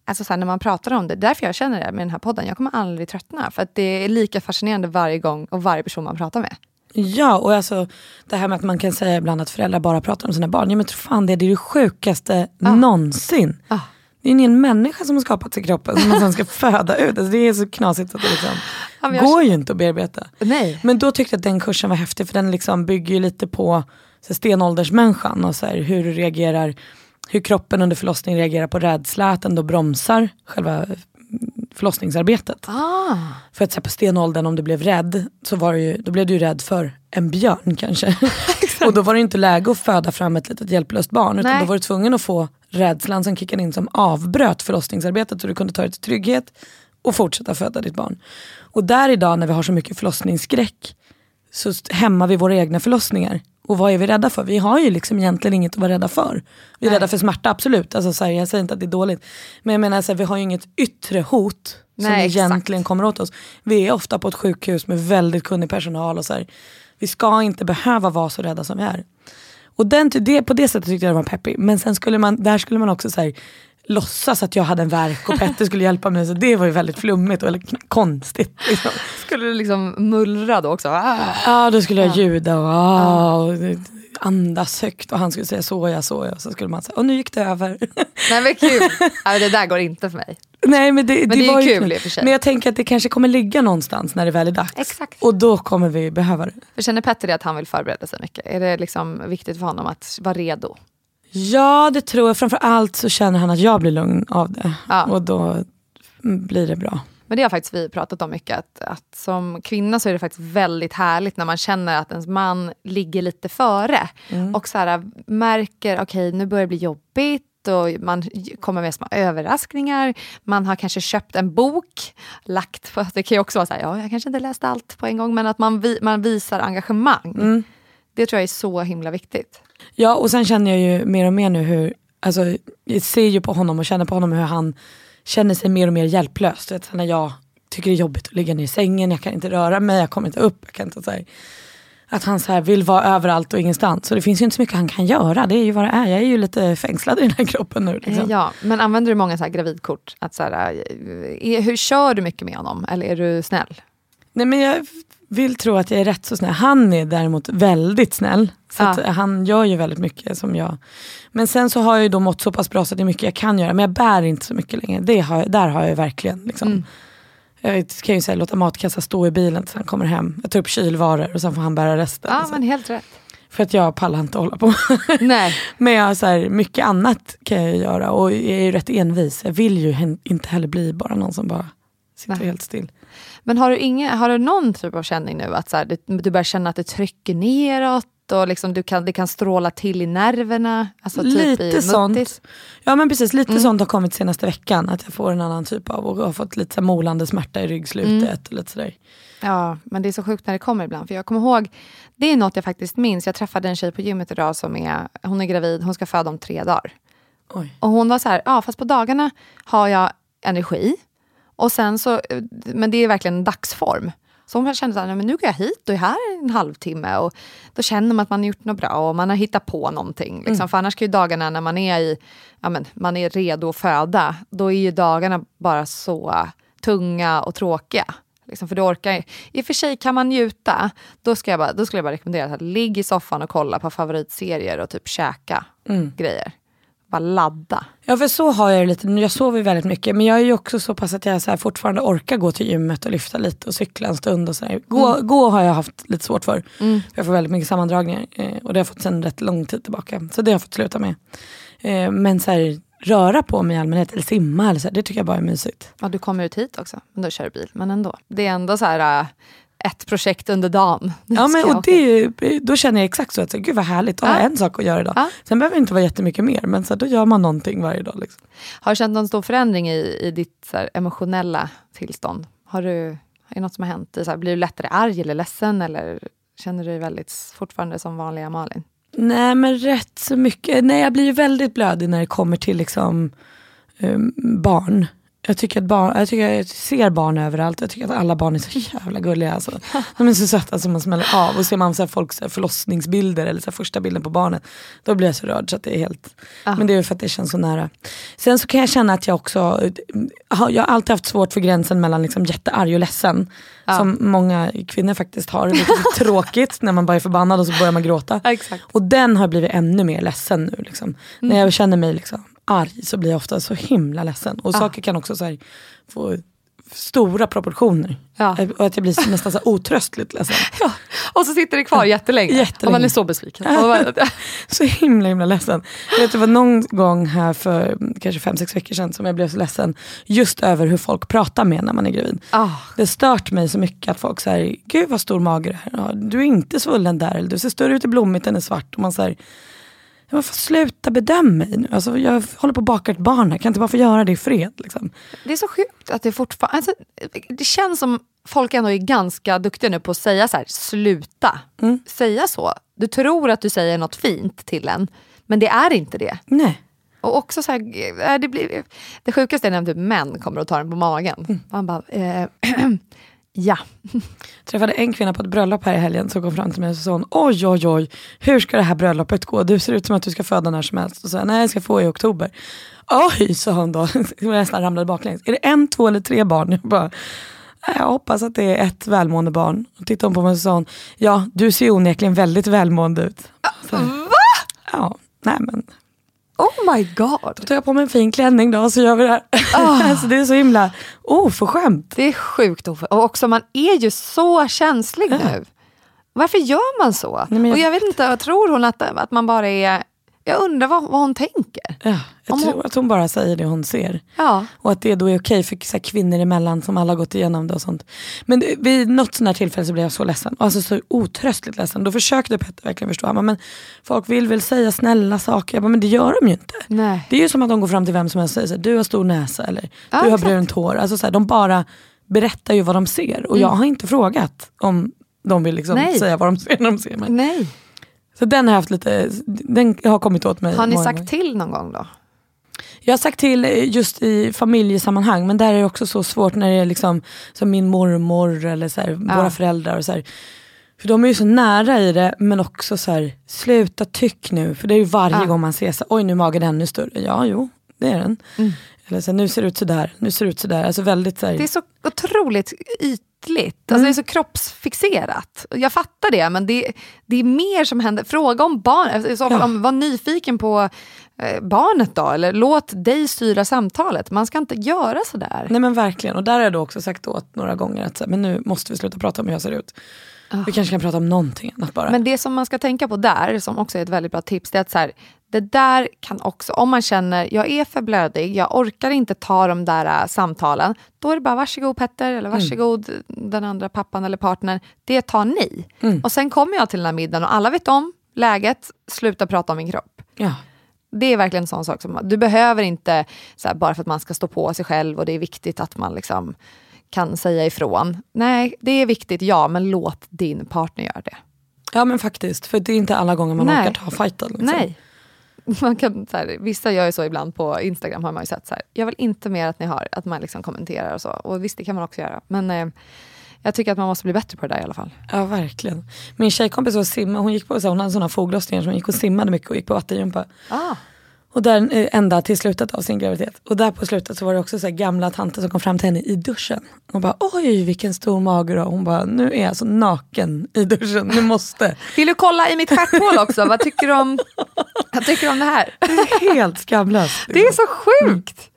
Alltså så här, när man pratar om det, därför jag känner det med den här podden. Jag kommer aldrig tröttna. För att det är lika fascinerande varje gång och varje person man pratar med. Ja, och alltså det här med att man kan säga ibland att föräldrar bara pratar om sina barn. Ja men tro fan det, det är det sjukaste ah. någonsin. Ah. Det är en hel människa som har skapats i kroppen som man sen ska föda ut. Alltså det är så knasigt att det liksom ja, går ju inte att bearbeta. Nej. Men då tyckte jag att den kursen var häftig för den liksom bygger ju lite på så stenåldersmänniskan och så här, hur reagerar hur kroppen under förlossning reagerar på rädsla, att den då bromsar själva förlossningsarbetet. Ah. För att så här, på stenåldern om du blev rädd, så var ju, då blev du rädd för en björn kanske. [laughs] och då var det inte läge att föda fram ett litet hjälplöst barn, utan Nej. då var du tvungen att få rädslan som kickade in som avbröt förlossningsarbetet så du kunde ta dig till trygghet och fortsätta föda ditt barn. Och där idag när vi har så mycket förlossningsskräck så hämmar vi våra egna förlossningar. Och vad är vi rädda för? Vi har ju liksom egentligen inget att vara rädda för. Vi är Nej. rädda för smärta, absolut. Alltså, så här, jag säger inte att det är dåligt. Men jag menar, så här, vi har ju inget yttre hot som Nej, exakt. egentligen kommer åt oss. Vi är ofta på ett sjukhus med väldigt kunnig personal. och så här, Vi ska inte behöva vara så rädda som vi är. Och den, det, på det sättet tyckte jag det var peppig. Men sen skulle man, där skulle man också så här, låtsas att jag hade en verk och Petter skulle hjälpa mig. Så det var ju väldigt flummigt och väldigt konstigt. Liksom. Skulle du liksom mullra då också? Ah. Ja, då skulle jag ljuda och, ah, och andas högt och han skulle säga soja, soja. Så skulle man säga, och nu gick det över. [laughs] Nej men kul. Nej, det där går inte för mig. Nej men det, Men det är var ju kul i och för sig. Men jag tänker att det kanske kommer ligga någonstans när det väl är dags. Exakt. Och då kommer vi behöva det. För känner Petter det att han vill förbereda sig mycket? Är det liksom viktigt för honom att vara redo? Ja det tror jag. Framför allt så känner han att jag blir lugn av det. Ja. Och då blir det bra. Men det har faktiskt vi pratat om mycket. Att, att som kvinna så är det faktiskt väldigt härligt när man känner att ens man ligger lite före. Och så här, märker, okej nu börjar det bli jobbigt. Och man kommer med små överraskningar. Man har kanske köpt en bok. Lagt på, det kan ju också vara så här, ja jag kanske inte läste allt på en gång. Men att man, vi, man visar engagemang. Det tror jag är så himla viktigt. Ja och sen känner jag ju mer och mer nu hur, alltså jag ser ju på honom och känner på honom hur han känner sig mer och mer hjälplös. Du vet, när jag tycker det är jobbigt att ligga ner i sängen, jag kan inte röra mig, jag kommer inte upp. Jag kan inte, så här, att han så här vill vara överallt och ingenstans. Så det finns ju inte så mycket han kan göra, det är ju vad det är. Jag är ju lite fängslad i den här kroppen nu. Liksom. Ja, men använder du många så här gravidkort? Att så här, är, hur kör du mycket med honom? Eller är du snäll? Nej men jag vill tro att jag är rätt så snäll. Han är däremot väldigt snäll. Så Ja. han gör ju väldigt mycket som jag. Men sen så har jag ju då mått så pass bra så det är mycket jag kan göra. Men jag bär inte så mycket längre. Det har, där har jag verkligen liksom. Mm. Jag kan ju säga, låta matkassa stå i bilen tills han kommer hem. Jag tar upp kylvaror och sen får han bära resten. Ja, Alltså. men helt rätt. För att jag pallar inte hålla på. [laughs] Nej. men jag så här, mycket annat kan jag göra. Och jag är ju rätt envis. Jag vill ju inte heller bli bara någon som bara sitter Nej. helt still. Men har du, inga, har du någon typ av känning nu att så här, du börjar känna att det trycker neråt och liksom du kan, det kan stråla till i nerverna? Alltså typ lite i muttis? sånt. Ja men precis, lite Mm. sånt har kommit senaste veckan. Att jag får en annan typ av, och har fått lite molande smärta i ryggslutet. Mm. Och lite sådär. Ja, men det är så sjukt när det kommer ibland. För jag kommer ihåg, det är något jag faktiskt minns. Jag träffade en tjej på gymmet idag som är, hon är gravid, hon ska föda om tre dagar. Oj. Och hon var så här, ja fast på dagarna har jag energi. Och sen så, men det är verkligen en dagsform. Så hon kände så här, nej, men nu går jag hit och är här en halvtimme. Och då känner man att man har gjort något bra och man har hittat på någonting. Liksom. För annars kan ju dagarna när man är, i, ja, men, man är redo att föda, då är ju dagarna bara så tunga och tråkiga. Liksom, för du orkar I och för sig kan man njuta, då, ska jag bara, då skulle jag bara rekommendera att ligga i soffan och kolla på favoritserier och typ käka grejer. Bara ladda. Ja för så har jag det lite, jag sover ju väldigt mycket men jag är ju också så pass att jag så här fortfarande orkar gå till gymmet och lyfta lite och cykla en stund. Och så här. Gå, gå har jag haft lite svårt för. För Jag får väldigt mycket sammandragningar eh, och det har jag fått sedan rätt lång tid tillbaka. Så det har jag fått sluta med. Eh, men så här, röra på mig i allmänhet eller simma eller så här, det tycker jag bara är mysigt. Ja, du kommer ut hit också, men då kör du bil. Men ändå. Det är ändå så här äh, ett projekt under dagen. Nu Ja men jag och det, då känner jag exakt så att gud vad härligt, då har Ja. jag en sak att göra idag. Ja. Sen behöver det inte vara jättemycket mer men så här, då gör man någonting varje dag. Liksom. Har du känt någon stor förändring i, i ditt så här, emotionella tillstånd? Har du, är det något som har hänt? Så här, blir du lättare arg eller ledsen? Eller känner du dig väldigt fortfarande som vanliga Malin? Nej men rätt så mycket. Nej jag blir ju väldigt blödig när det kommer till liksom um, barn. Jag tycker, att barn, jag tycker jag ser barn överallt. Jag tycker att alla barn är så jävla gulliga. Alltså. [laughs] De är så söta som man smäller av. Och ser man så här, folks förlossningsbilder eller så första bilden på barnet. Då blir jag så rörd så att det är helt. Ah. Men det är ju för att det känns så nära. Sen så kan jag känna att jag också, jag har alltid haft svårt för gränsen mellan liksom jättearg och ledsen. Som många kvinnor faktiskt har. Det är [laughs] tråkigt när man bara är förbannad och så börjar man gråta. exakt. Och den har blivit ännu mer ledsen nu. Liksom. När jag känner mig liksom arg så blir jag ofta så himla ledsen. Och saker kan också så här, få stora proportioner. Ja. Eh, Och att jag blir nästan så otröstligt ledsen. [laughs] Och så sitter det kvar jättelänge. Jättelänge. Och man är så besviken. [laughs] Så himla himla ledsen. Jag vet, det var någon gång här för mm, kanske fem sex veckor sedan som jag blev så ledsen just över hur folk pratar med när man är gravid. Ah. Det stört mig så mycket att folk säger, gud vad stor mage du är. Ja, du är inte svullen där, eller du ser större ut i blommigt än i svart. Och man säger, men får sluta bedöma mig nu. Alltså, jag håller på att baka ett barn här, kan jag inte bara få göra det i fred? Liksom. Det är så sjukt att det fortfarande... Alltså, det känns som folk ändå är ganska duktiga nu på att säga så här, sluta. Mm. Säga så. Du tror att du säger något fint till en, men det är inte det. Nej. Och också så här, äh, det, blir, det sjukaste är när typ män kommer och tar en på magen. Mm. Man bara, eh, [clears throat] ja. träffade en kvinna på ett bröllop här i helgen som kom fram till mig och sa oj oj oj, hur ska det här bröllopet gå? Du ser ut som att du ska föda när som helst. Och så, nej jag ska få i oktober. Oj, sa hon då, [laughs] jag nästan ramlade baklänges. Är det en, två eller tre barn? Jag bara, "Nej, jag hoppas att det är ett välmående barn. Och tittade hon på mig och sa ja du ser onekligen väldigt välmående ut. Så, Va? Ja, nej men. Oh my god. Då tar jag på mig en fin klänning då och så gör vi det här. Ah. [laughs] alltså, det är så himla oförskämt. Det är sjukt ofö- Och också man är ju så känslig nu. Varför gör man så? Nej, jag- Och jag vet inte, tror hon att, att man bara är... Jag undrar vad, vad hon tänker. Ja, jag Om hon- tror att hon bara säger det hon ser. Ja. Och att det då är okej för så här, kvinnor emellan som alla har gått igenom det och sånt. Men det, vid något sånt här tillfälle så blev jag så ledsen. Alltså så otröstligt ledsen. Då försökte Petter verkligen förstå. Han bara, men folk vill väl säga snälla saker. Jag bara, men det gör de ju inte. Nej. Det är ju som att de går fram till vem som helst och säger så här, du har stor näsa eller Ja, du har brunt hår. Alltså, så här, de bara berättar ju vad de ser. Och jag har inte frågat om de vill liksom Mm. Nej. säga vad de ser när de ser mig. Nej. Så den har haft lite, den har kommit åt mig. Har ni sagt gånger. till någon gång då? Jag har sagt till eh, just i familjesammanhang men där är det också så svårt när det är liksom som min mormor eller så här, Ja. våra föräldrar. Och så här. För de är ju så nära i det men också så här, sluta tyck nu. För det är ju varje Ja. gång man ser så oj nu är magen ännu större. Ja jo, det är den. Mm. Eller så här, nu ser det ut sådär, nu ser det ut sådär. Alltså väldigt så här, Det är så otroligt ytligt. Alltså Det är så kroppsfixerat. Jag fattar det, men det, det är mer som händer. Fråga om barn, i så fall, Ja. om, var nyfiken på eh, barnet då, eller låt dig styra samtalet. Man ska inte göra sådär. Nej men verkligen, och där har jag också sagt åt några gånger att så här, men nu måste vi sluta prata om hur jag ser ut. Vi kanske kan prata om någonting annat bara. Ah. Men det som man ska tänka på där, som också är ett väldigt bra tips, det är att så här, det där kan också, om man känner jag är för blödig, jag orkar inte ta de där äh, samtalen, då är det bara varsågod Petter, eller varsågod den andra pappan eller partnern. Det tar ni. Och sen kommer jag till den här middagen och alla vet om läget, sluta prata om min kropp. ja. Det är verkligen en sån sak som, du behöver inte, här, bara för att man ska stå på sig själv och det är viktigt att man liksom kan säga ifrån. Nej, det är viktigt, ja, men låt din partner göra det. ja men faktiskt, för det är inte alla gånger man Nej. orkar ta fighten. Liksom. Nej. [laughs] Man kan, så här, vissa gör ju så ibland på Instagram har man ju sett. Så här, jag vill inte mer att ni har, att man liksom kommenterar och så. Och visst, det kan man också göra. Men eh, jag tycker att man måste bli bättre på det där i alla fall. Ja verkligen. Min tjejkompis var simma, hon gick på så här, hon hade såna foglossningar så hon gick och simmade mycket och gick på vattenjumpa. Ah. Och där eh, ända till slutet av sin graviditet. Och där på slutet så var det också så här gamla tanter som kom fram till henne i duschen. Och bara oj vilken stor mage då. Hon bara nu är jag alltså naken i duschen, nu måste. [laughs] Vill du kolla i mitt stjärthål också? vad, tycker du om, vad tycker du om det här? Det är helt skamlöst. Det är så sjukt!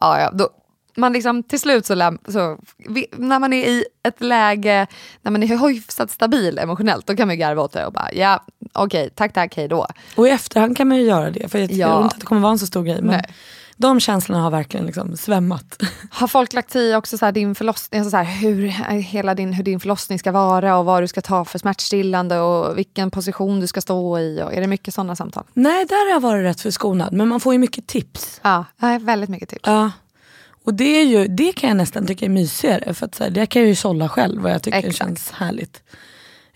Ja, ja, då, man liksom, till slut så, så när man är i ett läge när man är hyfsat stabil emotionellt, då kan man ju garva åt det och bara ja, okej, tack tack, hej då. Och i efterhand kan man ju göra det. För jag Ja. tror inte att det kommer vara en så stor grej. Men Nej. de känslorna har verkligen liksom svämmat. [laughs] Har folk lagt i också så här din förlossning, alltså så här, hur, hela din, hur din förlossning ska vara och vad du ska ta för smärtstillande och vilken position du ska stå i? Och är det mycket sådana samtal? Nej där har jag varit rätt förskonad. Men man får ju mycket tips. Ja väldigt mycket tips. Ja. Och det, är ju, det kan jag nästan tycka är mysigare. För att så här, det kan jag ju sålla själv vad jag tycker Exakt. känns härligt.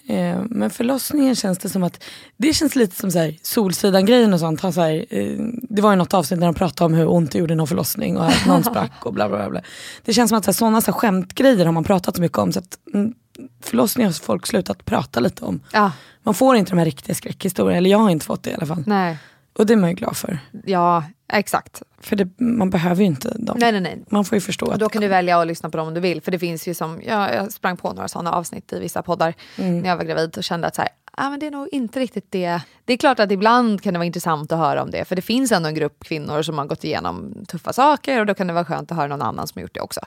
Eh, men förlossningen känns det som att, det känns lite som så här, Solsidan-grejen och sånt. Så här, eh, det var ju något avsnitt när de pratade om hur ont det gjorde någon förlossning och att någon [laughs] sprack och bla bla bla. Det känns som att så här, sådana så här, skämtgrejer har man pratat så mycket om. Så att, mm, förlossningar har folk slutat prata lite om. Ja, Man får inte de här riktiga skräckhistorierna, eller jag har inte fått det i alla fall. nej. Och det är man ju glad för. Ja, exakt. För det, man behöver ju inte dem. Nej, nej, nej. Man får ju förstå att Då kan du välja att lyssna på dem om du vill. För det finns ju som, ja, jag sprang på några sådana avsnitt i vissa poddar Mm. när jag var gravid och kände att så här, ah, men det är nog inte riktigt det. Det är klart att ibland kan det vara intressant att höra om det. För det finns ändå en grupp kvinnor som har gått igenom tuffa saker och då kan det vara skönt att höra någon annan som har gjort det också.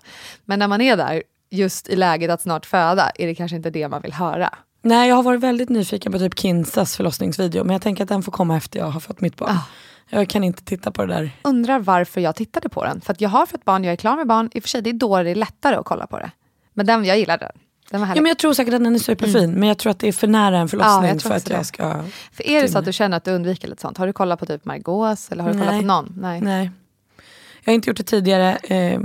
Men när man är där, just i läget att snart föda, är det kanske inte det man vill höra. Nej, jag har varit väldigt nyfiken på typ Kinsas förlossningsvideo. Men jag tänker att den får komma efter jag har fått mitt barn. Ah. Jag kan inte titta på det där. Undrar varför jag tittade på den. För att jag har fått barn, jag är klar med barn. I och för sig, det är då det är lättare att kolla på det. Men den, jag gillar den. Den var Ja, men jag tror säkert att den är superfin, men jag tror att det är för nära en förlossning Mm. Ja, för att jag ska... För är det så att du känner att du undviker lite sånt? Har du kollat på typ Margaux eller har du kollat Nej. på någon? Nej. Nej. Jag har inte gjort det tidigare. Eh,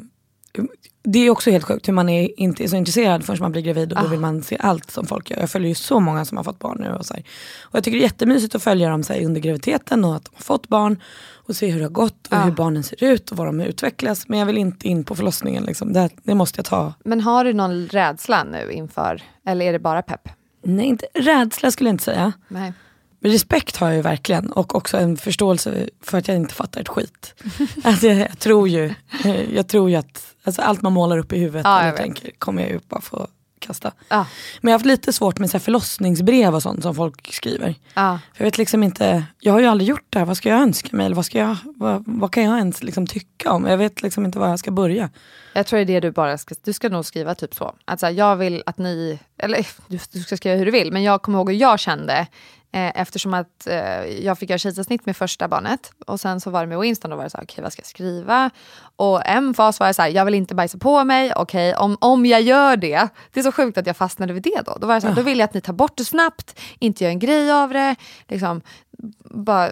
det är också helt sjukt hur man är inte är så intresserad förrän man blir gravid och då Ah. vill man se allt som folk gör. Jag följer ju så många som har fått barn nu. Och, så här. och jag tycker det är jättemysigt att följa dem så här, under graviditeten och att de har fått barn och se hur det har gått och Ah. hur barnen ser ut och vad de utvecklas. Men jag vill inte in på förlossningen. Liksom. Det, det måste jag ta. Men har du någon rädsla nu inför, eller är det bara pepp? Nej, inte, rädsla skulle jag inte säga. Nej. Respekt har jag ju verkligen och också en förståelse för att jag inte fattar ett skit. [laughs] alltså jag, jag, tror ju, eh, jag tror ju att alltså allt man målar upp i huvudet Ja, eller tänker kommer jag ju bara få kasta. Ja. Men jag har haft lite svårt med så här förlossningsbrev och sånt som folk skriver. Ja. För jag vet liksom inte, jag har ju aldrig gjort det här, vad ska jag önska mig? Eller vad, ska jag, vad, vad kan jag ens liksom tycka om? Jag vet liksom inte var jag ska börja. Jag tror det är det du bara ska, du ska nog skriva typ så. Att så här, jag vill att ni, eller du, du ska skriva hur du vill, men jag kommer ihåg hur jag kände. Eh, eftersom att eh, jag fick göra kejsarsnitt med första barnet. Och sen så var det med Winston, då var det så här, okej vad ska jag skriva? Och en fas var jag så här, jag vill inte bajsa på mig, okej om, om jag gör det. Det är så sjukt att jag fastnade vid det då. Då var jag så här, då vill jag att ni tar bort det snabbt, inte gör en grej av det. Liksom, bara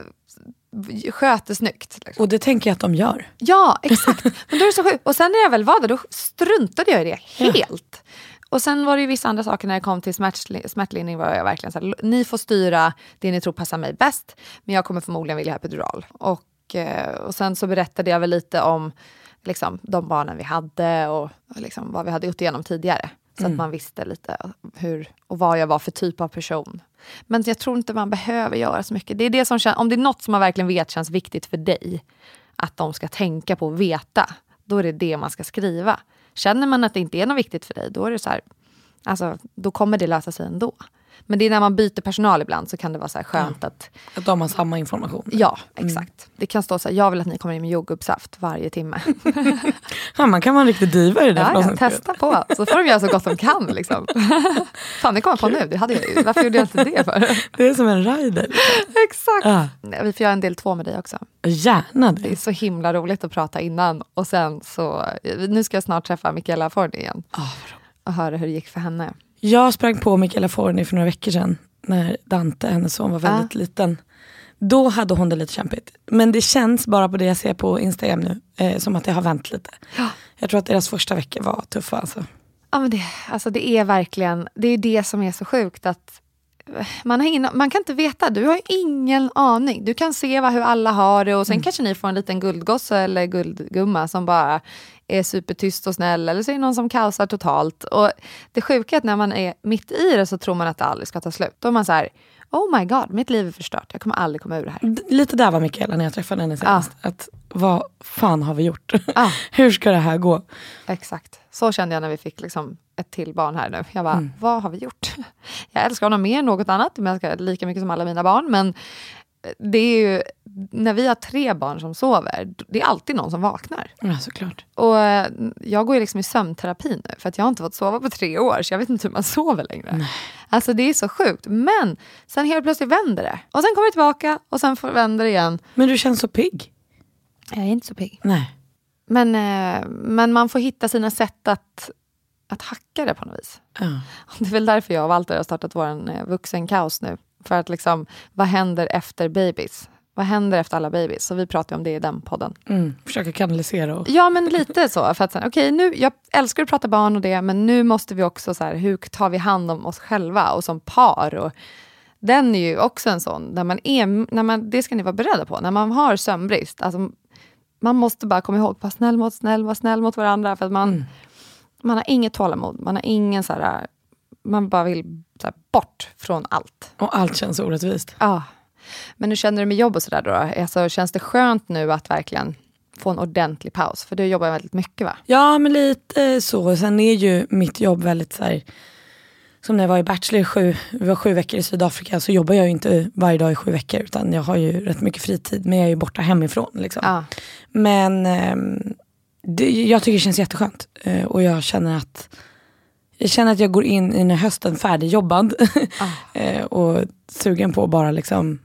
sköt det snyggt. Liksom. Och det tänker jag att de gör. Ja, exakt. Men då är det så sjukt. Och sen när jag väl var där, då struntade jag i det helt. Och sen var det ju vissa andra saker när det kom till smärtli- smärtlindring var jag verkligen så här, ni får styra det ni tror passar mig bäst, men jag kommer förmodligen vilja ha epidural. Och, eh, och sen så berättade jag väl lite om liksom, de barnen vi hade och, och liksom, vad vi hade gått igenom tidigare. Så att man visste lite hur och vad jag var för typ av person. Men jag tror inte man behöver göra så mycket. Det är det som om det är något som man verkligen vet känns viktigt för dig, att de ska tänka på och veta, då är det det man ska skriva. Känner man att det inte är något viktigt för dig, då är det så här, alltså, då kommer det lösa sig ändå. Men det är när man byter personal ibland så kan det vara så här skönt att Att de har samma information. Ja, exakt. Det kan stå så här, jag vill att ni kommer in med jordgubbssaft varje timme. [laughs] Ja, man kan vara en riktig diva i det Ja, ja, testa på, så får de göra så gott de kan. Liksom. [laughs] Fan, det kom jag på nu. Det hade jag ju. Varför gjorde jag inte det för? [laughs] Det är som en rider. Exakt. Ja. Vi får göra en del två med dig också. Gärna Det är det. så himla roligt att prata innan. Och sen så, nu ska jag snart träffa Michaela Forni igen. och höra hur det gick för henne. Jag sprang på Michaela Forni för några veckor sedan när Dante, hennes son, var väldigt liten. Då hade hon det lite kämpigt. Men det känns bara på det jag ser på Instagram nu eh, som att det har vänt lite. Jag tror att deras första veckor var tuffa. Alltså. Ja, men det, alltså det är verkligen, det är det som är så sjukt att man, har ingen, man kan inte veta, du har ingen aning. Du kan se vad, hur alla har det och sen kanske ni får en liten guldgosse eller guldgumma som bara är supertyst och snäll eller så är det någon som kaosar totalt. Och det sjuka är att när man är mitt i det så tror man att det aldrig ska ta slut. Då är man så här, oh my god, mitt liv är förstört, jag kommer aldrig komma ur det här. D- Lite där var Michaela när jag träffade henne senast. Att, vad fan har vi gjort? Ja. [laughs] Hur ska det här gå? Exakt. Så kände jag när vi fick liksom ett till barn här nu. Jag bara, Mm. vad har vi gjort? [laughs] Jag älskar honom mer än något annat, men jag älskar lika mycket som alla mina barn. Men det är ju, när vi har tre barn som sover, det är alltid någon som vaknar. Ja, såklart. Och eh, jag går ju liksom i sömnterapi nu, för att jag har inte fått sova på tre år, så jag vet inte hur man sover längre. Alltså det är så sjukt. Men sen helt plötsligt vänder det. Och sen kommer det tillbaka och sen vänder det igen. Men du känns så pigg. Jag är inte så pigg. Nej. Men, eh, men man får hitta sina sätt att, att hacka det på något vis. Ja. Det är väl därför jag och Walter har startat vår eh, vuxenkaos nu. För att liksom, vad händer efter babies? Vad händer efter alla babies? Så vi pratar om det i den podden. Mm. Försöka kanalisera och... Ja, men lite så. För att, okej, nu, jag älskar att prata barn och det, men nu måste vi också, så här, hur tar vi hand om oss själva och som par? Och, den är ju också en sån, där man är, när man, det ska ni vara beredda på, när man har sömnbrist. Alltså, man måste bara komma ihåg, var snäll mot snäll, var snäll mot varandra. För att man, man har inget tålamod, man har ingen så här, man bara vill här, bort från allt. och allt känns orättvist. Ja. Men hur känner du med jobb och sådär då? Alltså, känns det skönt nu att verkligen få en ordentlig paus? För du jobbar väldigt mycket va? Ja men lite så. Sen är ju mitt jobb väldigt så här, som när jag var i Bachelor sju, vi var sju veckor i Sydafrika så jobbar jag ju inte varje dag i sju veckor utan jag har ju rätt mycket fritid men jag är ju borta hemifrån. Liksom. Ja. Men ehm, det, jag tycker det känns jätteskönt eh, och jag känner att jag känner att jag går in i den här hösten färdigjobbad [laughs] [laughs] eh, och sugen på att bara liksom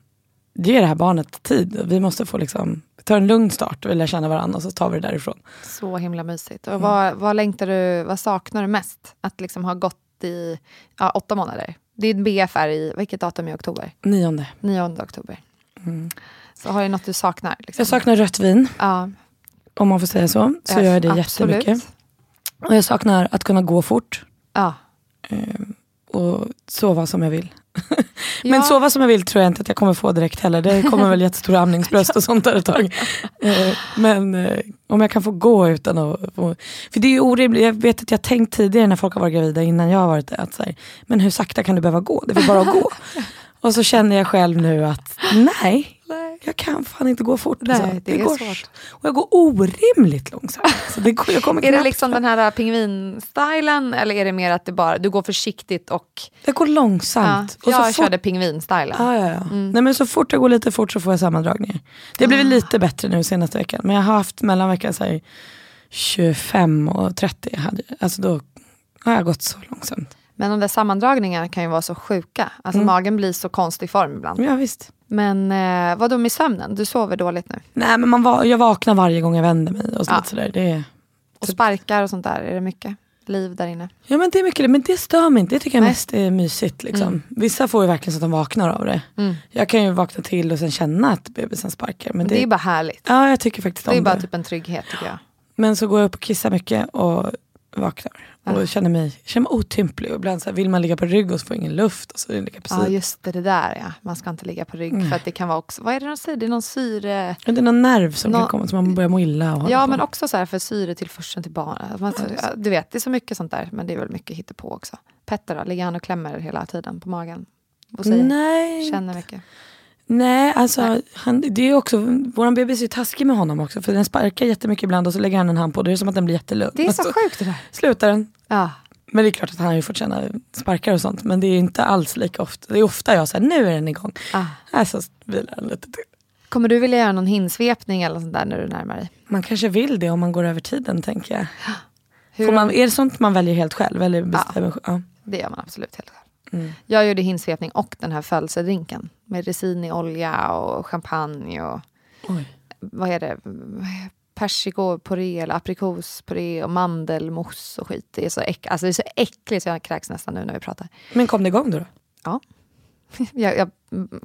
ge det här barnet tid. Vi måste få liksom ta en lugn start och lära känna varandra och så tar vi det därifrån. Så himla mysigt. Och vad, vad längtar du, vad saknar du mest? Att liksom ha gått i ja, åtta månader. Din BF är i, vilket datum i oktober? Nionde. 9 oktober. Mm. Så har du något du saknar? Liksom? Jag saknar rött vin. Ja. Om man får säga så. Så Ja, gör jag det absolut. jättemycket. Och jag saknar att kunna gå fort. Ja. Ehm, och sova som jag vill. [laughs] Ja. Men sova som jag vill tror jag inte att jag kommer få direkt heller. Det kommer väl jättestora amningsbröst och [laughs] sånt där ett tag. Eh, Men eh, om jag kan få gå utan att... Få, för det är ju orimligt, jag vet att jag tänkt tidigare när folk har varit gravida innan jag har varit det. Att så här, men hur sakta kan du behöva gå? Det är väl bara att gå. [laughs] Och så känner jag själv nu att nej, jag kan fan inte gå fort. Nej, alltså. det är går, svårt. Och jag går orimligt långsamt. Så det går, jag kommer [laughs] Är det liksom den här pingvinstylen eller är det mer att det bara, du går försiktigt och... Jag går långsamt. Ja, och så jag fort körde pingvinstylen. Ja, ja, ja. Mm. Nej, men så fort jag går lite fort så får jag sammandragningar. Det har blivit lite bättre nu senaste veckan. Men jag har haft mellanveckan så här, 25 och 30. Hade, alltså då har jag gått så långsamt. Men de där sammandragningarna kan ju vara så sjuka. Alltså Mm. magen blir så konstig form ibland. Ja, visst. Men eh, vad då med sömnen? Du sover dåligt nu? Nej, men man va- jag vaknar varje gång jag vänder mig. Och, Ja. sådär. Det är, Och sparkar och sånt där, är det mycket liv där inne? ja, men det är mycket men det stör mig inte. Det tycker jag Nej. mest är mysigt. Liksom. Mm. Vissa får ju verkligen så att de vaknar av det. Mm. Jag kan ju vakna till och sen känna att bebisen sparkar. Men Men det, det är bara härligt. ja, jag tycker faktiskt Det är om bara det. typ en trygghet tycker jag. Men så går jag upp och kissar mycket och vaknar. Och känner mig, känner mig otymplig. Och ibland så här, vill man ligga på rygg och så får ingen luft. Och så på Ja just det, det där ja. Man ska inte ligga på rygg Nej. för att det kan vara också, vad är det de säger? Det är någon syre... Ja, det är någon nerv som Nå- kan komma så man börjar må illa. Ja men också så här för syretillförseln till barnet. Du vet, det är så mycket sånt där men det är väl mycket hittepå också. Petter då, ligger han och klämmer hela tiden på magen? Och säger, Nej, känner mycket. nej alltså Han, det är också, våran bebis är taskig med honom också. För den sparkar jättemycket ibland och så lägger han en hand på det. Det är som att den blir jättelugn. Det är så Och sjukt det där. slutar den. Ja. Men det är klart att han har ju fått känna sparkar och sånt. Men det är inte alls lika ofta. Det är ofta jag säger nu är den igång. Ah. Här så vilar den lite till. Kommer du vilja göra någon hinsvepning eller sånt där när du närmar dig? Man kanske vill det om man går över tiden tänker jag. Hur Får man, är det sånt man väljer helt själv? Eller bestämmer, ja. Det gör man absolut helt själv. Mm. Jag gjorde hinsvepning och den här födelsedrinken med resinig-olja och champagne och Oj. vad är det? Persikopuré eller aprikospuré och mandelmousse och skit. Det är så, äck, alltså det är så äckligt så jag kräks nästan nu när vi pratar. Men kom det igång då? då? Ja. [laughs] Jag, jag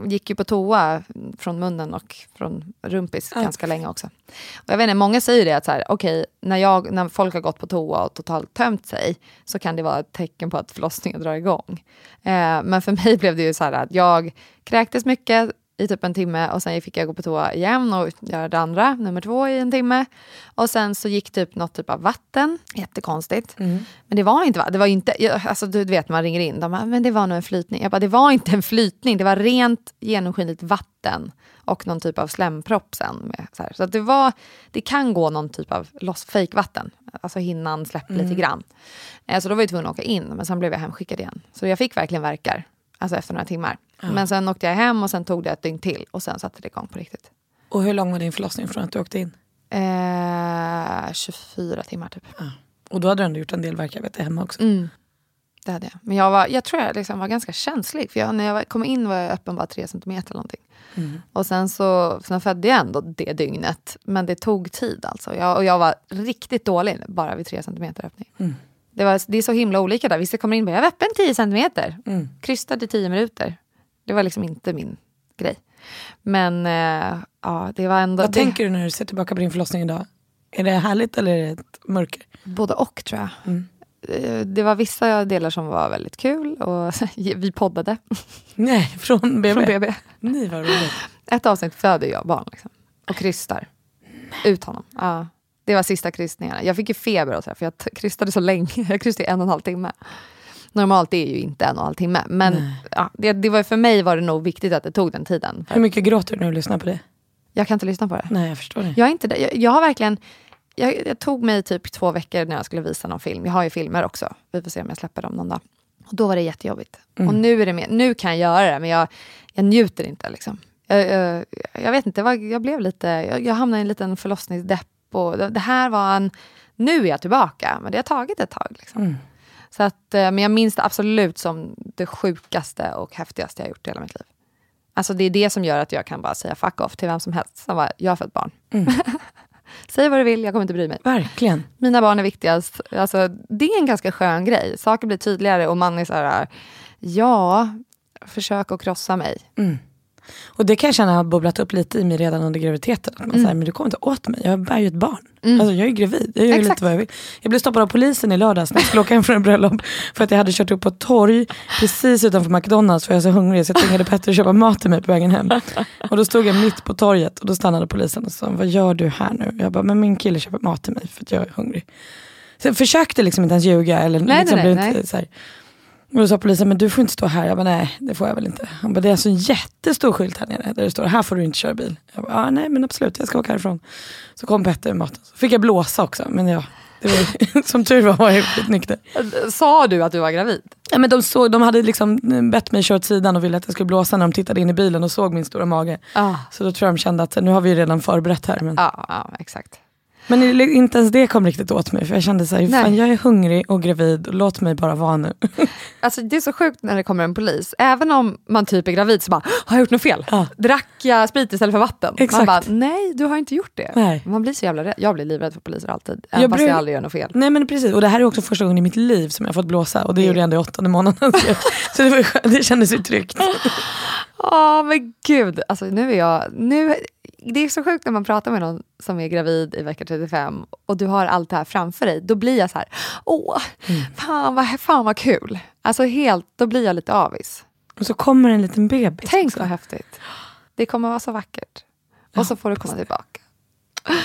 gick ju på toa från munnen och från rumpis Ja. ganska länge också. Och jag vet inte, många säger det att så här, okej, när, jag, när folk har gått på toa och totalt tömt sig så kan det vara ett tecken på att förlossningen drar igång. Eh, men för [laughs] mig blev det ju så här att jag kräktes mycket i typ en timme och sen fick jag gå på toa igen och göra det andra, nummer två i en timme. Och sen så gick typ något typ av vatten, jättekonstigt. Men det var inte, va- det var inte alltså du vet man ringer in, de bara, men det var nog en flytning. Jag bara, det var inte en flytning, det var rent genomskinligt vatten och någon typ av slempropp sen. Med, så så att det, var, det kan gå någon typ av loss, fejkvatten, alltså hinnan släppte lite grann. Eh, så då var jag tvungen att åka in, men sen blev jag hemskickad igen. Så jag fick verkligen verkar, alltså efter några timmar. Men sen åkte jag hem och sen tog det ett dygn till och sen satte det igång på riktigt. Och hur lång var din förlossning från att du åkte in? Eh, 24 timmar typ. Och då hade du ändå gjort en del verk, jag vet det hemma också. Mm. Det hade jag. Men jag, var, jag tror jag liksom var ganska känslig. För jag, när jag kom in var jag öppen bara tre centimeter eller någonting. Mm. Och sen så sen födde jag ändå det dygnet. Men det tog tid alltså. Jag, och jag var riktigt dålig bara vid tre centimeter öppning. Mm. Det, var, det är så himla olika där. Vissa kommer in och bara, jag var öppen 10 centimeter. Mm. Krystade i 10 minuter. Det var liksom inte min grej. Men eh, ja, det var ändå... Vad det, tänker du när du ser tillbaka på din förlossning idag? Är det härligt eller är det ett mörker? Både och tror jag. Mm. Eh, Det var vissa delar som var väldigt kul och [laughs] vi poddade Nej, från BB? från BB. Nej vad roligt. Ett avsnitt föder jag barn liksom, och krystar ut honom. Ja. Det var sista krystningarna. Jag fick ju feber och så här, för jag krystade så länge. [laughs] Jag krystade i en och en halv timme. Normalt är ju inte en och halv timme. Men ja, det, det var, för mig var det nog viktigt att det tog den tiden. Hur mycket gråter du när du lyssnar på det? jag kan inte lyssna på det. Nej jag förstår det. Jag, är inte det. Jag, jag har verkligen... Jag, jag tog mig typ två veckor när jag skulle visa någon film. Jag har ju filmer också. Vi får se om jag släpper dem någon dag. Och då var det jättejobbigt. Och nu är det mer, nu kan jag göra det, men jag, jag njuter inte. Liksom. Jag, jag, jag vet inte, jag blev lite... Jag, hamnade i en liten förlossningsdepp. Och det, det här var en... Nu är jag tillbaka, men det har tagit ett tag. Liksom. Så att, eh, men jag minns det absolut som det sjukaste och häftigaste jag gjort i hela mitt liv. Alltså det är det som gör att jag kan bara säga fuck off till vem som helst som bara, jag har fött barn. [laughs] Säg vad du vill, jag kommer inte bry mig. Verkligen. Mina barn är viktigast. Alltså, det är en ganska skön grej. Saker blir tydligare och man är så här, ja, försök att krossa mig. Mm. Och det kan jag känna har bubblat upp lite i mig redan under graviditeten. Att man Mm. säger, men du kommer inte åt mig, jag bär ju ett barn. Alltså, jag är gravid, jag gör Exakt. lite vad jag vill. Jag blev stoppad av polisen i lördags när jag skulle åka hem från en bröllop. För att jag hade kört upp på ett torg precis utanför McDonalds för jag var så hungrig så jag tvingade Petter att köpa mat till mig på vägen hem. Och då stod jag mitt på torget och då stannade polisen och sa, vad gör du här nu? Jag bara, men min kille köper mat till mig för att jag är hungrig. Så jag försökte liksom inte ens ljuga. Eller Nej, liksom nej, nej, inte. Så här. Och då sa polisen, men du får inte stå här. Jag bara, nej det får jag väl inte. Han bara, det är alltså en jättestor skylt här nere där det står, här får du inte köra bil. Jag bara, ah, nej men absolut, jag ska åka härifrån. Så kom Petter med maten. Så fick jag blåsa också, men ja, det var, [laughs] som tur var var jag helt nykter. Sa du att du var gravid? Ja, men de, såg, de hade liksom bett mig köra åt sidan och ville att jag skulle blåsa när de tittade in i bilen och såg min stora mage. Ah. Så då tror jag de kände att nu har vi ju redan förberett här. Men, Ja, ja exakt. Men inte ens det kom riktigt åt mig. För jag kände så här, fan jag är hungrig och gravid, låt mig bara vara nu. [laughs] Alltså, det är så sjukt när det kommer en polis. Även om man typ är gravid så bara, har jag gjort något fel? Ja. Drack jag sprit istället för vatten? Man Exakt. bara, nej du har inte gjort det. Nej. Man blir så jävla rädd. Jag blir livrädd för poliser alltid. Även Jag fast jag aldrig gör något fel. Nej men precis, och det här är också första gången i mitt liv som jag har fått blåsa och det gjorde jag ändå i åttonde månaden. [laughs] Så, det, var, det kändes ju tryggt. Åh men gud, alltså nu är jag... Nu, det är så sjukt när man pratar med någon som är gravid i vecka 35 och du har allt det här framför dig. Då blir jag så här, åh, fan, vad, fan vad kul. Alltså helt, då blir jag lite avis. Och så kommer en liten bebis. Tänk också. vad häftigt. Det kommer vara så vackert. Och så får du komma tillbaka.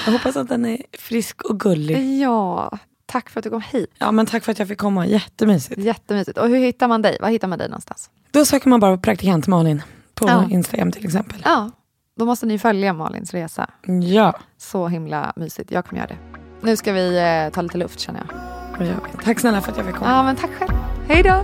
Jag hoppas att den är frisk och gullig. Ja, tack för att du kom hit. Ja men tack för att jag fick komma, jättemysigt. Jättemysigt. Och hur hittar man dig? Var hittar man dig någonstans? Då söker man bara på praktikant Malin på Ja. Instagram till exempel. Ja, då måste ni följa Malins resa. Ja, Så himla mysigt. Jag kommer göra det. Nu ska vi eh, ta lite luft känner jag. Tack snälla för att jag fick komma. Ja, men tack själv. Hej då.